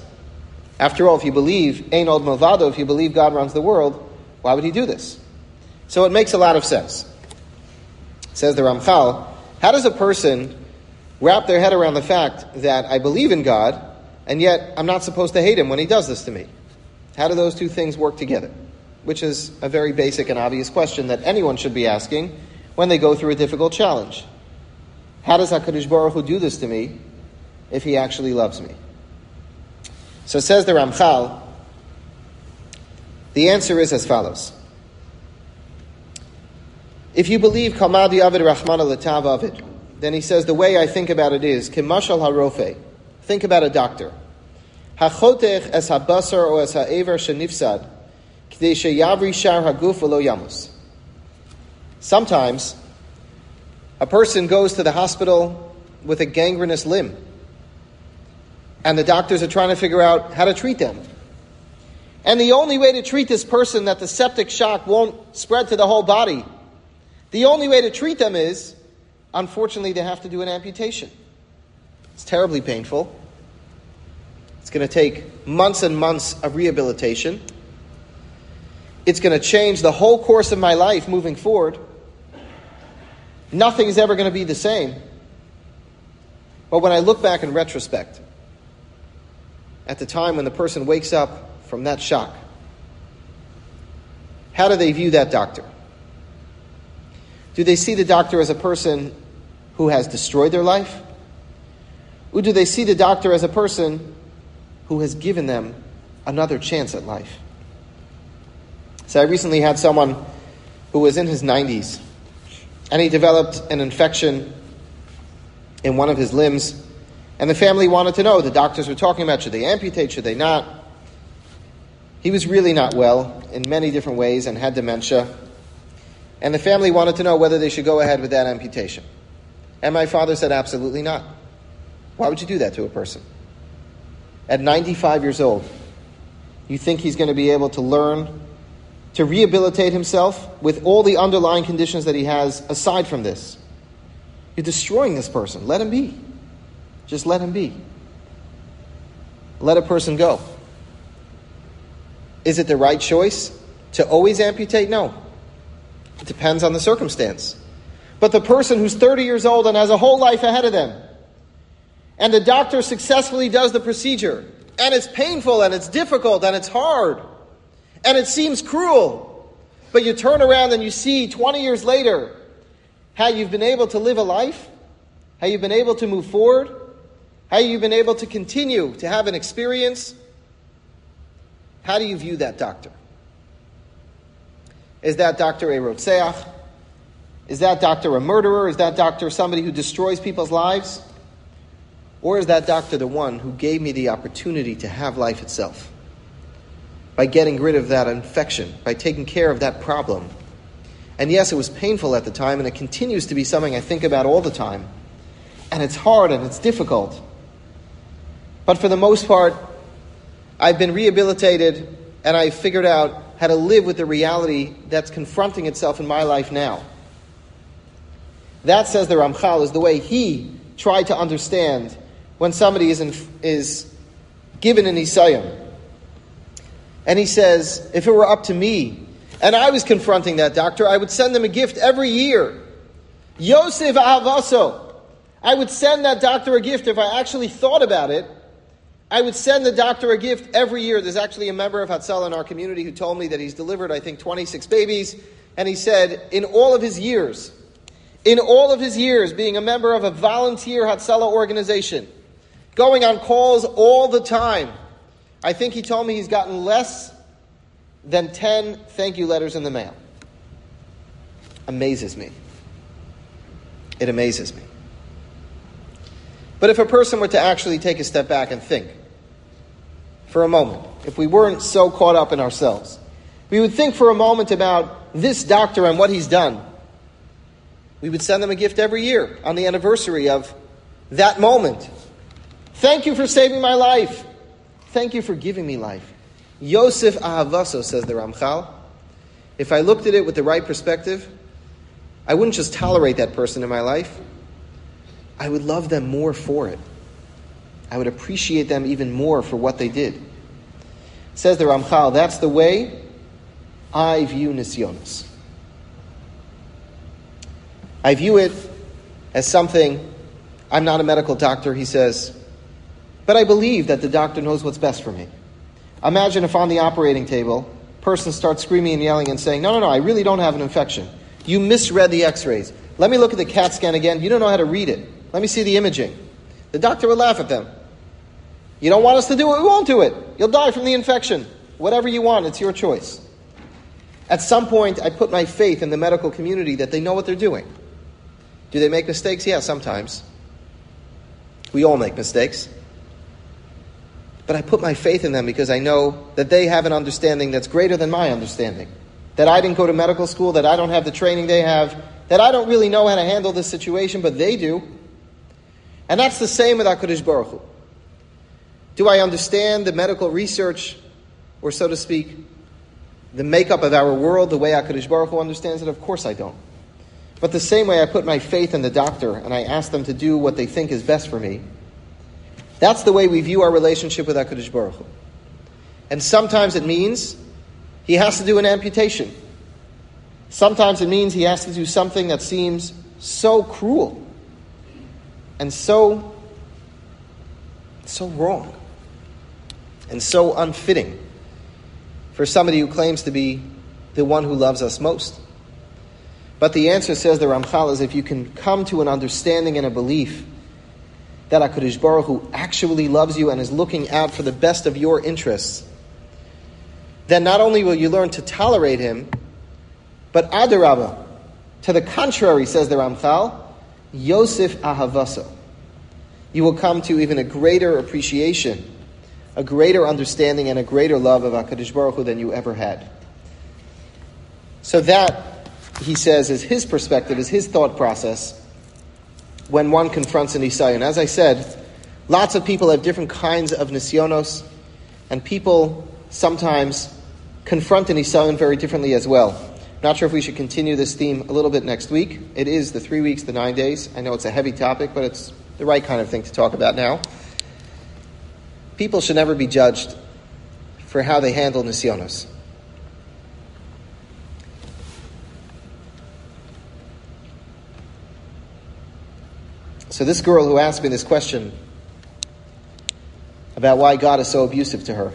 After all, if you believe Ein Od Milvado, if you believe God runs the world, why would he do this? So it makes a lot of sense. Says the Ramchal, how does a person wrap their head around the fact that I believe in God, and yet I'm not supposed to hate him when he does this to me? How do those two things work together? Which is a very basic and obvious question that anyone should be asking when they go through a difficult challenge. How does HaKadosh Baruch Hu do this to me if he actually loves me? So says the Ramchal, the answer is as follows. If you believe Kamadi Avid Rahman Latav Avid, then he says the way I think about it is Kimashal Harofe. Think about a doctor. Hachotech es habasar o es ha'ever shenifsad, k'dei sheyavri shar haguf v'lo yamus. Sometimes, a person goes to the hospital with a gangrenous limb, and the doctors are trying to figure out how to treat them. And the only way to treat this person that the septic shock won't spread to the whole body, the only way to treat them is, unfortunately, they have to do an amputation. It's terribly painful. It's going to take months and months of rehabilitation. It's going to change the whole course of my life moving forward. Nothing is ever going to be the same. But when I look back in retrospect, at the time when the person wakes up from that shock, how do they view that doctor? Do they see the doctor as a person who has destroyed their life? Or do they see the doctor as a person who has given them another chance at life. So I recently had someone who was in his 90s and he developed an infection in one of his limbs. And the family wanted to know. The doctors were talking about should they amputate, should they not? He was really not well in many different ways and had dementia. And the family wanted to know whether they should go ahead with that amputation. And my father said, absolutely not. Why would you do that to a person? at 95 years old, you think he's going to be able to learn to rehabilitate himself with all the underlying conditions that he has aside from this? You're destroying this person. Let him be. Just let him be. Let a person go. Is it the right choice to always amputate? No. It depends on the circumstance. But the person who's 30 years old and has a whole life ahead of them, and the doctor successfully does the procedure, and it's painful and it's difficult and it's hard, and it seems cruel, but you turn around and you see 20 years later how you've been able to live a life, how you've been able to move forward, How you've been able to continue to have an experience? How do you view that doctor? Is that doctor a rotseach? Is that doctor a murderer? Is that doctor somebody who destroys people's lives? Or is that doctor the one who gave me the opportunity to have life itself? By getting rid of that infection, by taking care of that problem. And yes, it was painful at the time, and it continues to be something I think about all the time. And it's hard and it's difficult. But for the most part, I've been rehabilitated and I've figured out how to live with the reality that's confronting itself in my life now. That, says the Ramchal, is the way he tried to understand when somebody is, in, is given an Isayim. And he says, if it were up to me, and I was confronting that doctor, I would send them a gift every year. Yosef Ahavaso. I would send that doctor a gift if I actually thought about it. I would send the doctor a gift every year. There's actually a member of Hatzalah in our community who told me that he's delivered, I think, 26 babies. And he said, in all of his years, in all of his years being a member of a volunteer Hatzalah organization, going on calls all the time, I think he told me he's gotten less than 10 thank you letters in the mail. Amazes me. It amazes me. But if a person were to actually take a step back and think for a moment, if we weren't so caught up in ourselves, we would think for a moment about this doctor and what he's done we would send them a gift every year on the anniversary of that moment. Thank you for saving my life. Thank you for giving me life. Yosef Ahavaso, says the Ramchal. If I looked at it with the right perspective, I wouldn't just tolerate that person in my life. I would love them more for it. I would appreciate them even more for what they did. Says the Ramchal, that's the way I view Nisyonos. I view it as something, I'm not a medical doctor, he says, but I believe that the doctor knows what's best for me. Imagine if on the operating table, person starts screaming and yelling and saying, No, no, no, I really don't have an infection. You misread the x rays. Let me look at the CAT scan again. You don't know how to read it. Let me see the imaging. The doctor would laugh at them. You don't want us to do it, we won't do it. You'll die from the infection. Whatever you want, it's your choice. At some point, I put my faith in the medical community that they know what they're doing. Do they make mistakes? Yeah, sometimes. We all make mistakes. But I put my faith in them because I know that they have an understanding that's greater than my understanding. That I didn't go to medical school, that I don't have the training they have, that I don't really know how to handle this situation, but they do. And that's the same with HaKadosh Baruch Hu. Do I understand the medical research, or so to speak, the makeup of our world the way HaKadosh Baruch Hu understands it? Of course I don't. But the same way I put my faith in the doctor and I ask them to do what they think is best for me, that's the way we view our relationship with HaKadosh Baruch Hu. And sometimes it means he has to do an amputation. Sometimes it means he has to do something that seems so cruel and so so wrong and so unfitting for somebody who claims to be the one who loves us most. But the answer, says the Ramchal, is if you can come to an understanding and a belief that HaKadosh Baruch Hu actually loves you and is looking out for the best of your interests, then not only will you learn to tolerate him, but Adarabah, to the contrary, says the Ramchal, Yosef Ahavaso. You will come to even a greater appreciation, a greater understanding, and a greater love of HaKadosh Baruch Hu than you ever had. So that he says, is his perspective, is his thought process when one confronts an Isayan. As I said, lots of people have different kinds of nisyonos, and people sometimes confront an Isayan very differently as well. Not sure if we should continue this theme a little bit next week. It is the three weeks, the nine days. I know it's a heavy topic, but it's the right kind of thing to talk about now. People should never be judged for how they handle nisyonos. So, this girl who asked me this question about why God is so abusive to her.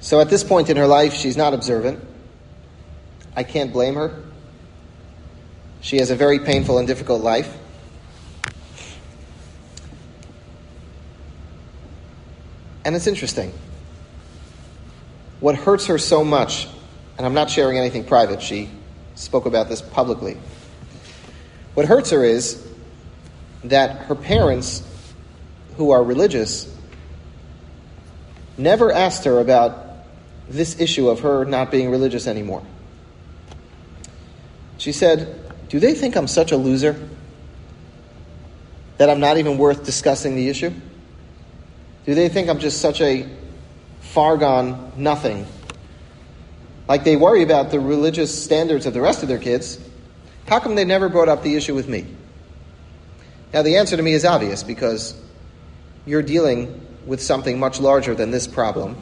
So, at this point in her life, she's not observant. I can't blame her. She has a very painful and difficult life. And it's interesting. What hurts her so much, and I'm not sharing anything private, she spoke about this publicly. What hurts her is that her parents, who are religious, never asked her about this issue of her not being religious anymore. She said, Do they think I'm such a loser that I'm not even worth discussing the issue? Do they think I'm just such a far gone nothing? Like they worry about the religious standards of the rest of their kids. How come they never brought up the issue with me? Now, the answer to me is obvious because you're dealing with something much larger than this problem.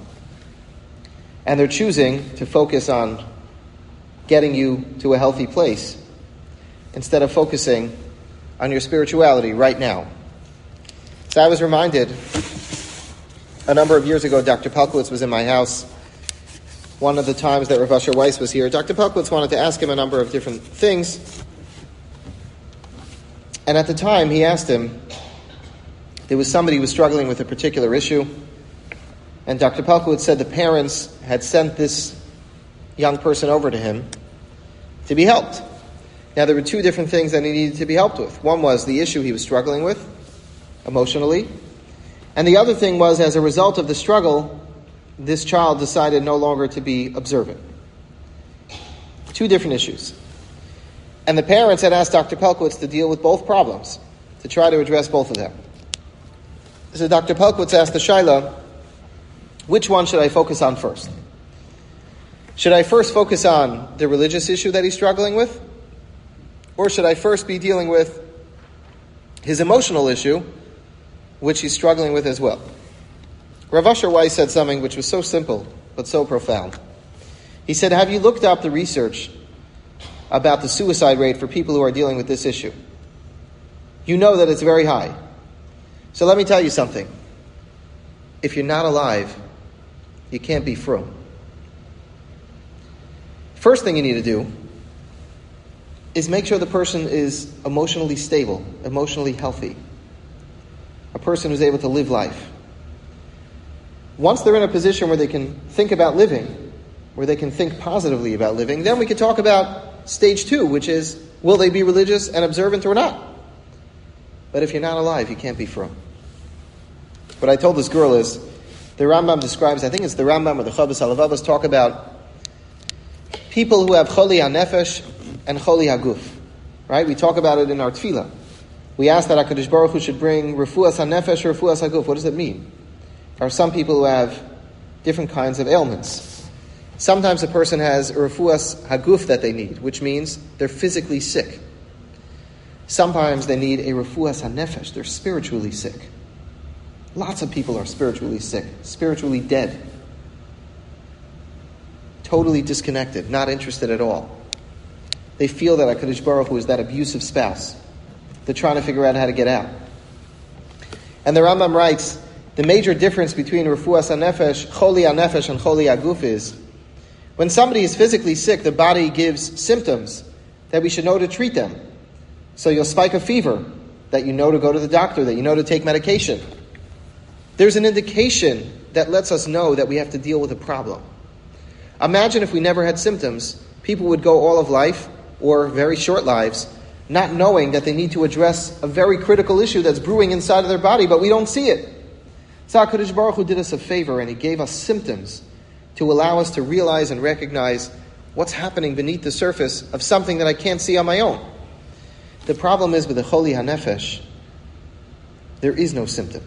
And they're choosing to focus on getting you to a healthy place instead of focusing on your spirituality right now. So I was reminded a number of years ago, Dr. Pelcovitz was in my house. One of the times that Rav Asher Weiss was here, Dr. Pelcovitz wanted to ask him a number of different things. And at the time, he asked him, there was somebody who was struggling with a particular issue, and Dr. Pelcovitz said the parents had sent this young person over to him to be helped. Now, there were two different things that he needed to be helped with. One was the issue he was struggling with emotionally, and the other thing was, as a result of the struggle, this child decided no longer to be observant. Two different issues. And the parents had asked Dr. Pelcovitz to deal with both problems, to try to address both of them. So Dr. Pelcovitz asked the Shaila, which one should I focus on first? Should I first focus on the religious issue that he's struggling with? Or should I first be dealing with his emotional issue, which he's struggling with as well. Rav Asher Weiss said something which was so simple but so profound. He said, Have you looked up the research about the suicide rate for people who are dealing with this issue? You know that it's very high. So let me tell you something. If you're not alive, you can't be frum. First thing you need to do is make sure the person is emotionally stable, emotionally healthy a person who's able to live life. Once they're in a position where they can think about living, where they can think positively about living, then we can talk about stage two, which is will they be religious and observant or not? But if you're not alive, you can't be frum. What I told this girl is the Rambam describes, I think it's the Rambam or the Chovos HaLevavos talk about people who have choli hanefesh and choli haguf. Right? We talk about it in our tefillah. We ask that HaKadosh Baruch Hu should bring refuas hanefesh or refuas haguf. What does it mean? Are some people who have different kinds of ailments. Sometimes a person has a refuas haguf that they need, which means they're physically sick. Sometimes they need a refuas hanefesh. They're spiritually sick. Lots of people are spiritually sick, spiritually dead, totally disconnected, not interested at all. They feel that HaKadosh Baruch Hu is that abusive spouse they're trying to figure out how to get out. And the Rambam writes, the major difference between refuas nefesh, choli nefesh, and choli aguf is when somebody is physically sick, the body gives symptoms that we should know to treat them. So you'll spike a fever, that you know to go to the doctor, that you know to take medication. There's an indication that lets us know that we have to deal with a problem. Imagine if we never had symptoms, people would go all of life, or very short lives, not knowing that they need to address a very critical issue that's brewing inside of their body, but we don't see it. So HaKadosh Baruch Hu did us a favor and He gave us symptoms to allow us to realize and recognize what's happening beneath the surface of something that I can't see on my own. The problem is with the Choli HaNefesh, there is no symptom.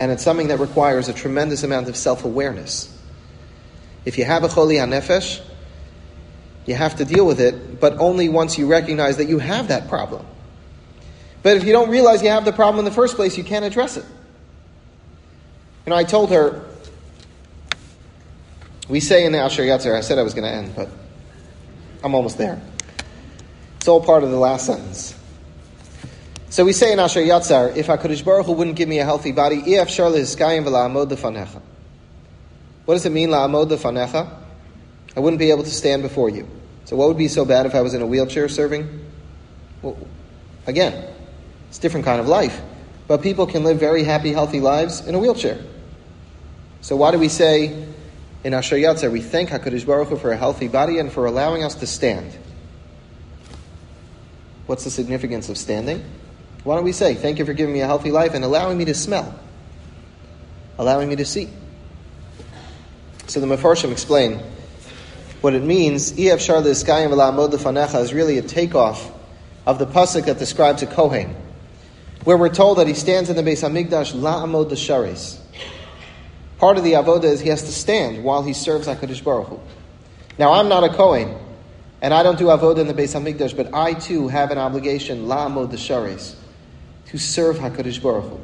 And it's something that requires a tremendous amount of self awareness. If you have a Choli HaNefesh, you have to deal with it, but only once you recognize that you have that problem. But if you don't realize you have the problem in the first place, you can't address it. You know, I told her, we say in the Asher Yatzar, I said I was going to end, but I'm almost there. It's all part of the last sentence. So we say in Asher Yatzar, if HaKadosh Baruch Hu wouldn't give me a healthy body, if what does it mean, la'amod lefanecha? I wouldn't be able to stand before you. So, what would be so bad if I was in a wheelchair serving? Well, again, it's a different kind of life. but people can live very happy, healthy lives in a wheelchair. So why do we say in Asher Yatzer, we thank HaKadosh Baruch Hu for a healthy body and for allowing us to stand? What's the significance of standing? Why don't we say, thank you for giving me a healthy life and allowing me to smell, allowing me to see? So the Mefarshim explain what it means. Ef Shar is really a takeoff of the pasuk that describes a kohen where we're told that he stands in the Beis Hamikdash la'amod sharis. Part of the avoda is he has to stand while he serves Hakadosh Baruch Hu. Now I'm not a kohen, and I don't do avoda in the Beis Hamikdash, but I too have an obligation la'amod sharis to serve Hakadosh Baruch Hu.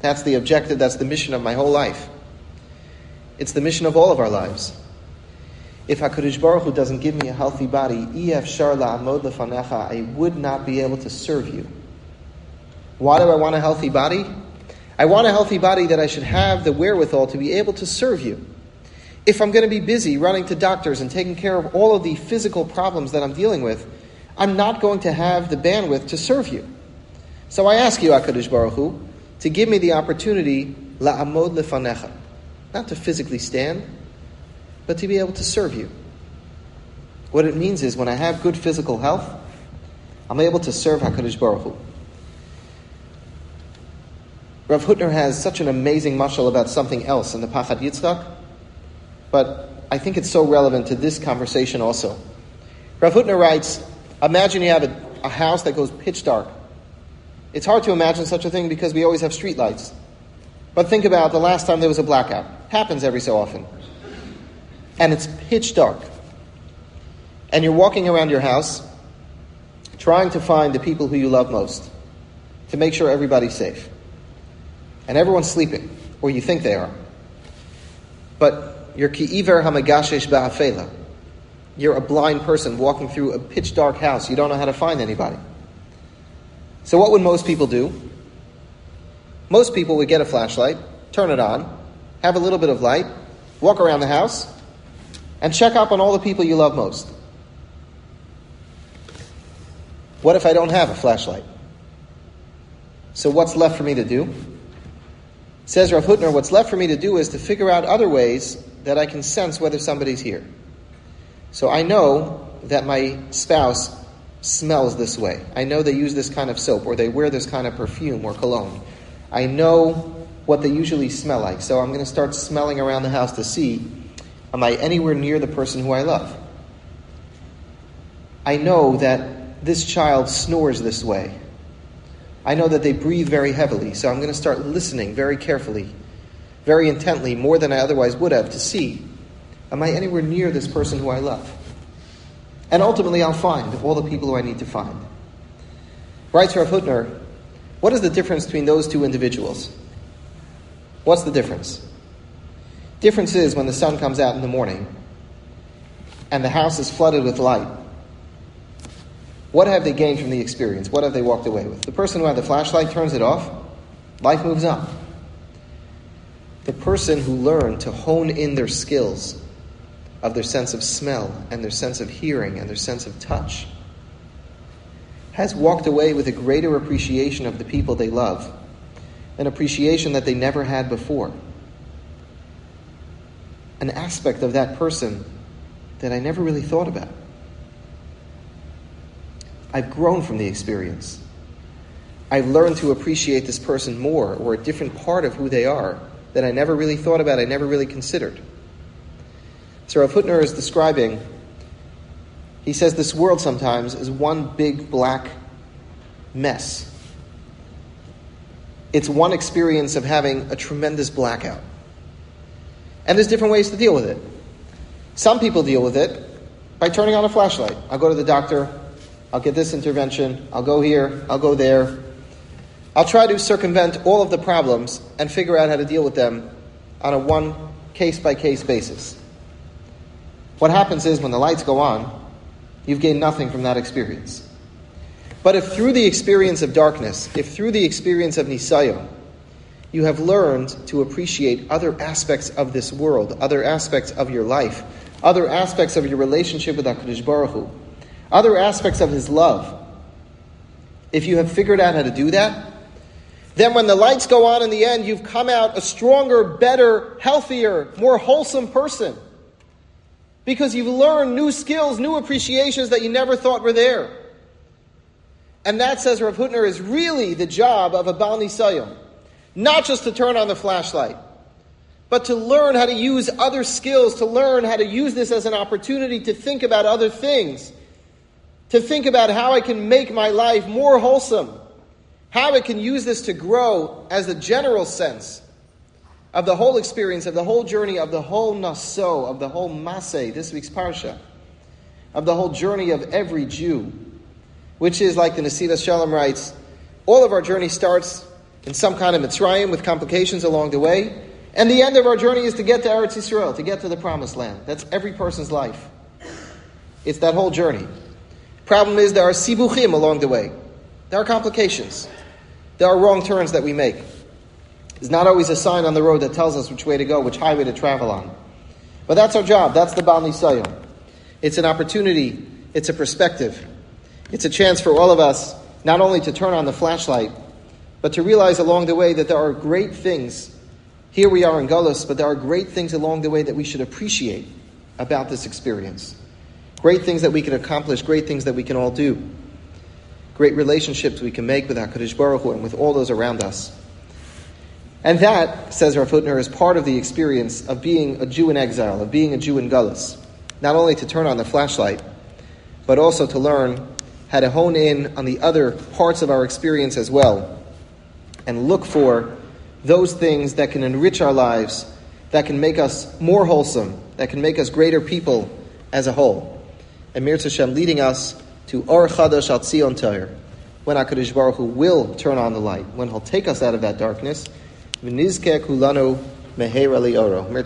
That's the objective. That's the mission of my whole life. It's the mission of all of our lives. If Hakadosh Baruch Hu doesn't give me a healthy body, ef shar la'amod I would not be able to serve you. Why do I want a healthy body? I want a healthy body that I should have the wherewithal to be able to serve you. If I'm going to be busy running to doctors and taking care of all of the physical problems that I'm dealing with, I'm not going to have the bandwidth to serve you. So I ask you, HaKadosh Baruch Hu, to give me the opportunity, la'amod lefanecha, not to physically stand, but to be able to serve you. What it means is when I have good physical health, I'm able to serve HaKadosh Baruch Hu. Rav Hutner has such an amazing mashal about something else in the Pachad Yitzchak, but I think it's so relevant to this conversation also. Rav Hutner writes, imagine you have a, a house that goes pitch dark. It's hard to imagine such a thing because we always have street lights. But think about the last time there was a blackout. Happens every so often. And it's pitch dark. And you're walking around your house trying to find the people who you love most to make sure everybody's safe and everyone's sleeping, or you think they are. But you're ki'iver hamagashesh ba'afela. You're a blind person walking through a pitch dark house. You don't know how to find anybody. So what would most people do? Most people would get a flashlight, turn it on, have a little bit of light, walk around the house, and check up on all the people you love most. What if I don't have a flashlight? So what's left for me to do? Says Rav Hutner, what's left for me to do is to figure out other ways that I can sense whether somebody's here. So I know that my spouse smells this way. I know they use this kind of soap or they wear this kind of perfume or cologne. I know what they usually smell like. So I'm going to start smelling around the house to see am I anywhere near the person who I love? I know that this child snores this way. I know that they breathe very heavily, so I'm going to start listening very carefully, very intently, more than I otherwise would have, to see am I anywhere near this person who I love? And ultimately, I'll find all the people who I need to find. Writes Rav Hutner, what is the difference between those two individuals? What's the difference? Difference is when the sun comes out in the morning and the house is flooded with light what have they gained from the experience? What have they walked away with? The person who had the flashlight turns it off, life moves on. The person who learned to hone in their skills of their sense of smell and their sense of hearing and their sense of touch has walked away with a greater appreciation of the people they love, an appreciation that they never had before. An aspect of that person that I never really thought about. I've grown from the experience. I've learned to appreciate this person more or a different part of who they are that I never really thought about, I never really considered. So Rav Hutner is describing, he says this world sometimes is one big black mess. It's one experience of having a tremendous blackout. And there's different ways to deal with it. Some people deal with it by turning on a flashlight. I'll go to the doctor, I'll get this intervention, I'll go here, I'll go there. I'll try to circumvent all of the problems and figure out how to deal with them on a one case by case basis. What happens is when the lights go on, you've gained nothing from that experience. But if through the experience of darkness, if through the experience of Nisayon, you have learned to appreciate other aspects of this world, other aspects of your life, other aspects of your relationship with HaKadosh Baruch Hu, other aspects of his love. If you have figured out how to do that, then when the lights go on in the end, you've come out a stronger, better, healthier, more wholesome person. Because you've learned new skills, new appreciations that you never thought were there. And that, says Rav Hutner, is really the job of a Baal Nisayim. Not just to turn on the flashlight, but to learn how to use other skills, to learn how to use this as an opportunity to think about other things, to think about how I can make my life more wholesome, how I can use this to grow as a general sense of the whole experience, of the whole journey, of the whole naso, of the whole Masei, this week's parsha, of the whole journey of every Jew, which is like the Nesivos Shalom writes, all of our journey starts in some kind of Mitzrayim with complications along the way, and the end of our journey is to get to Eretz Yisrael, to get to the Promised Land. That's every person's life. It's that whole journey. Problem is there are sibuchim along the way. There are complications. There are wrong turns that we make. There's not always a sign on the road that tells us which way to go, which highway to travel on. But that's our job. That's the Baal Nisayim. It's an opportunity. It's a perspective. It's a chance for all of us not only to turn on the flashlight, but to realize along the way that there are great things. Here we are in Gullus, but there are great things along the way that we should appreciate about this experience. Great things that we can accomplish, great things that we can all do great relationships we can make with HaKadosh Baruch Hu and with all those around us. And that, says Rav Hutner, is part of the experience of being a Jew in exile, of being a Jew in Gullus. Not only to turn on the flashlight, but also to learn how to hone in on the other parts of our experience as well, and look for those things that can enrich our lives, that can make us more wholesome, that can make us greater people as a whole. And Mir Hashem leading us to Or Chadash Al Tzion ta'ir, when HaKadosh Baruch Hu will turn on the light, when He'll take us out of that darkness. V'nizkeh kulanu mehera li'oro.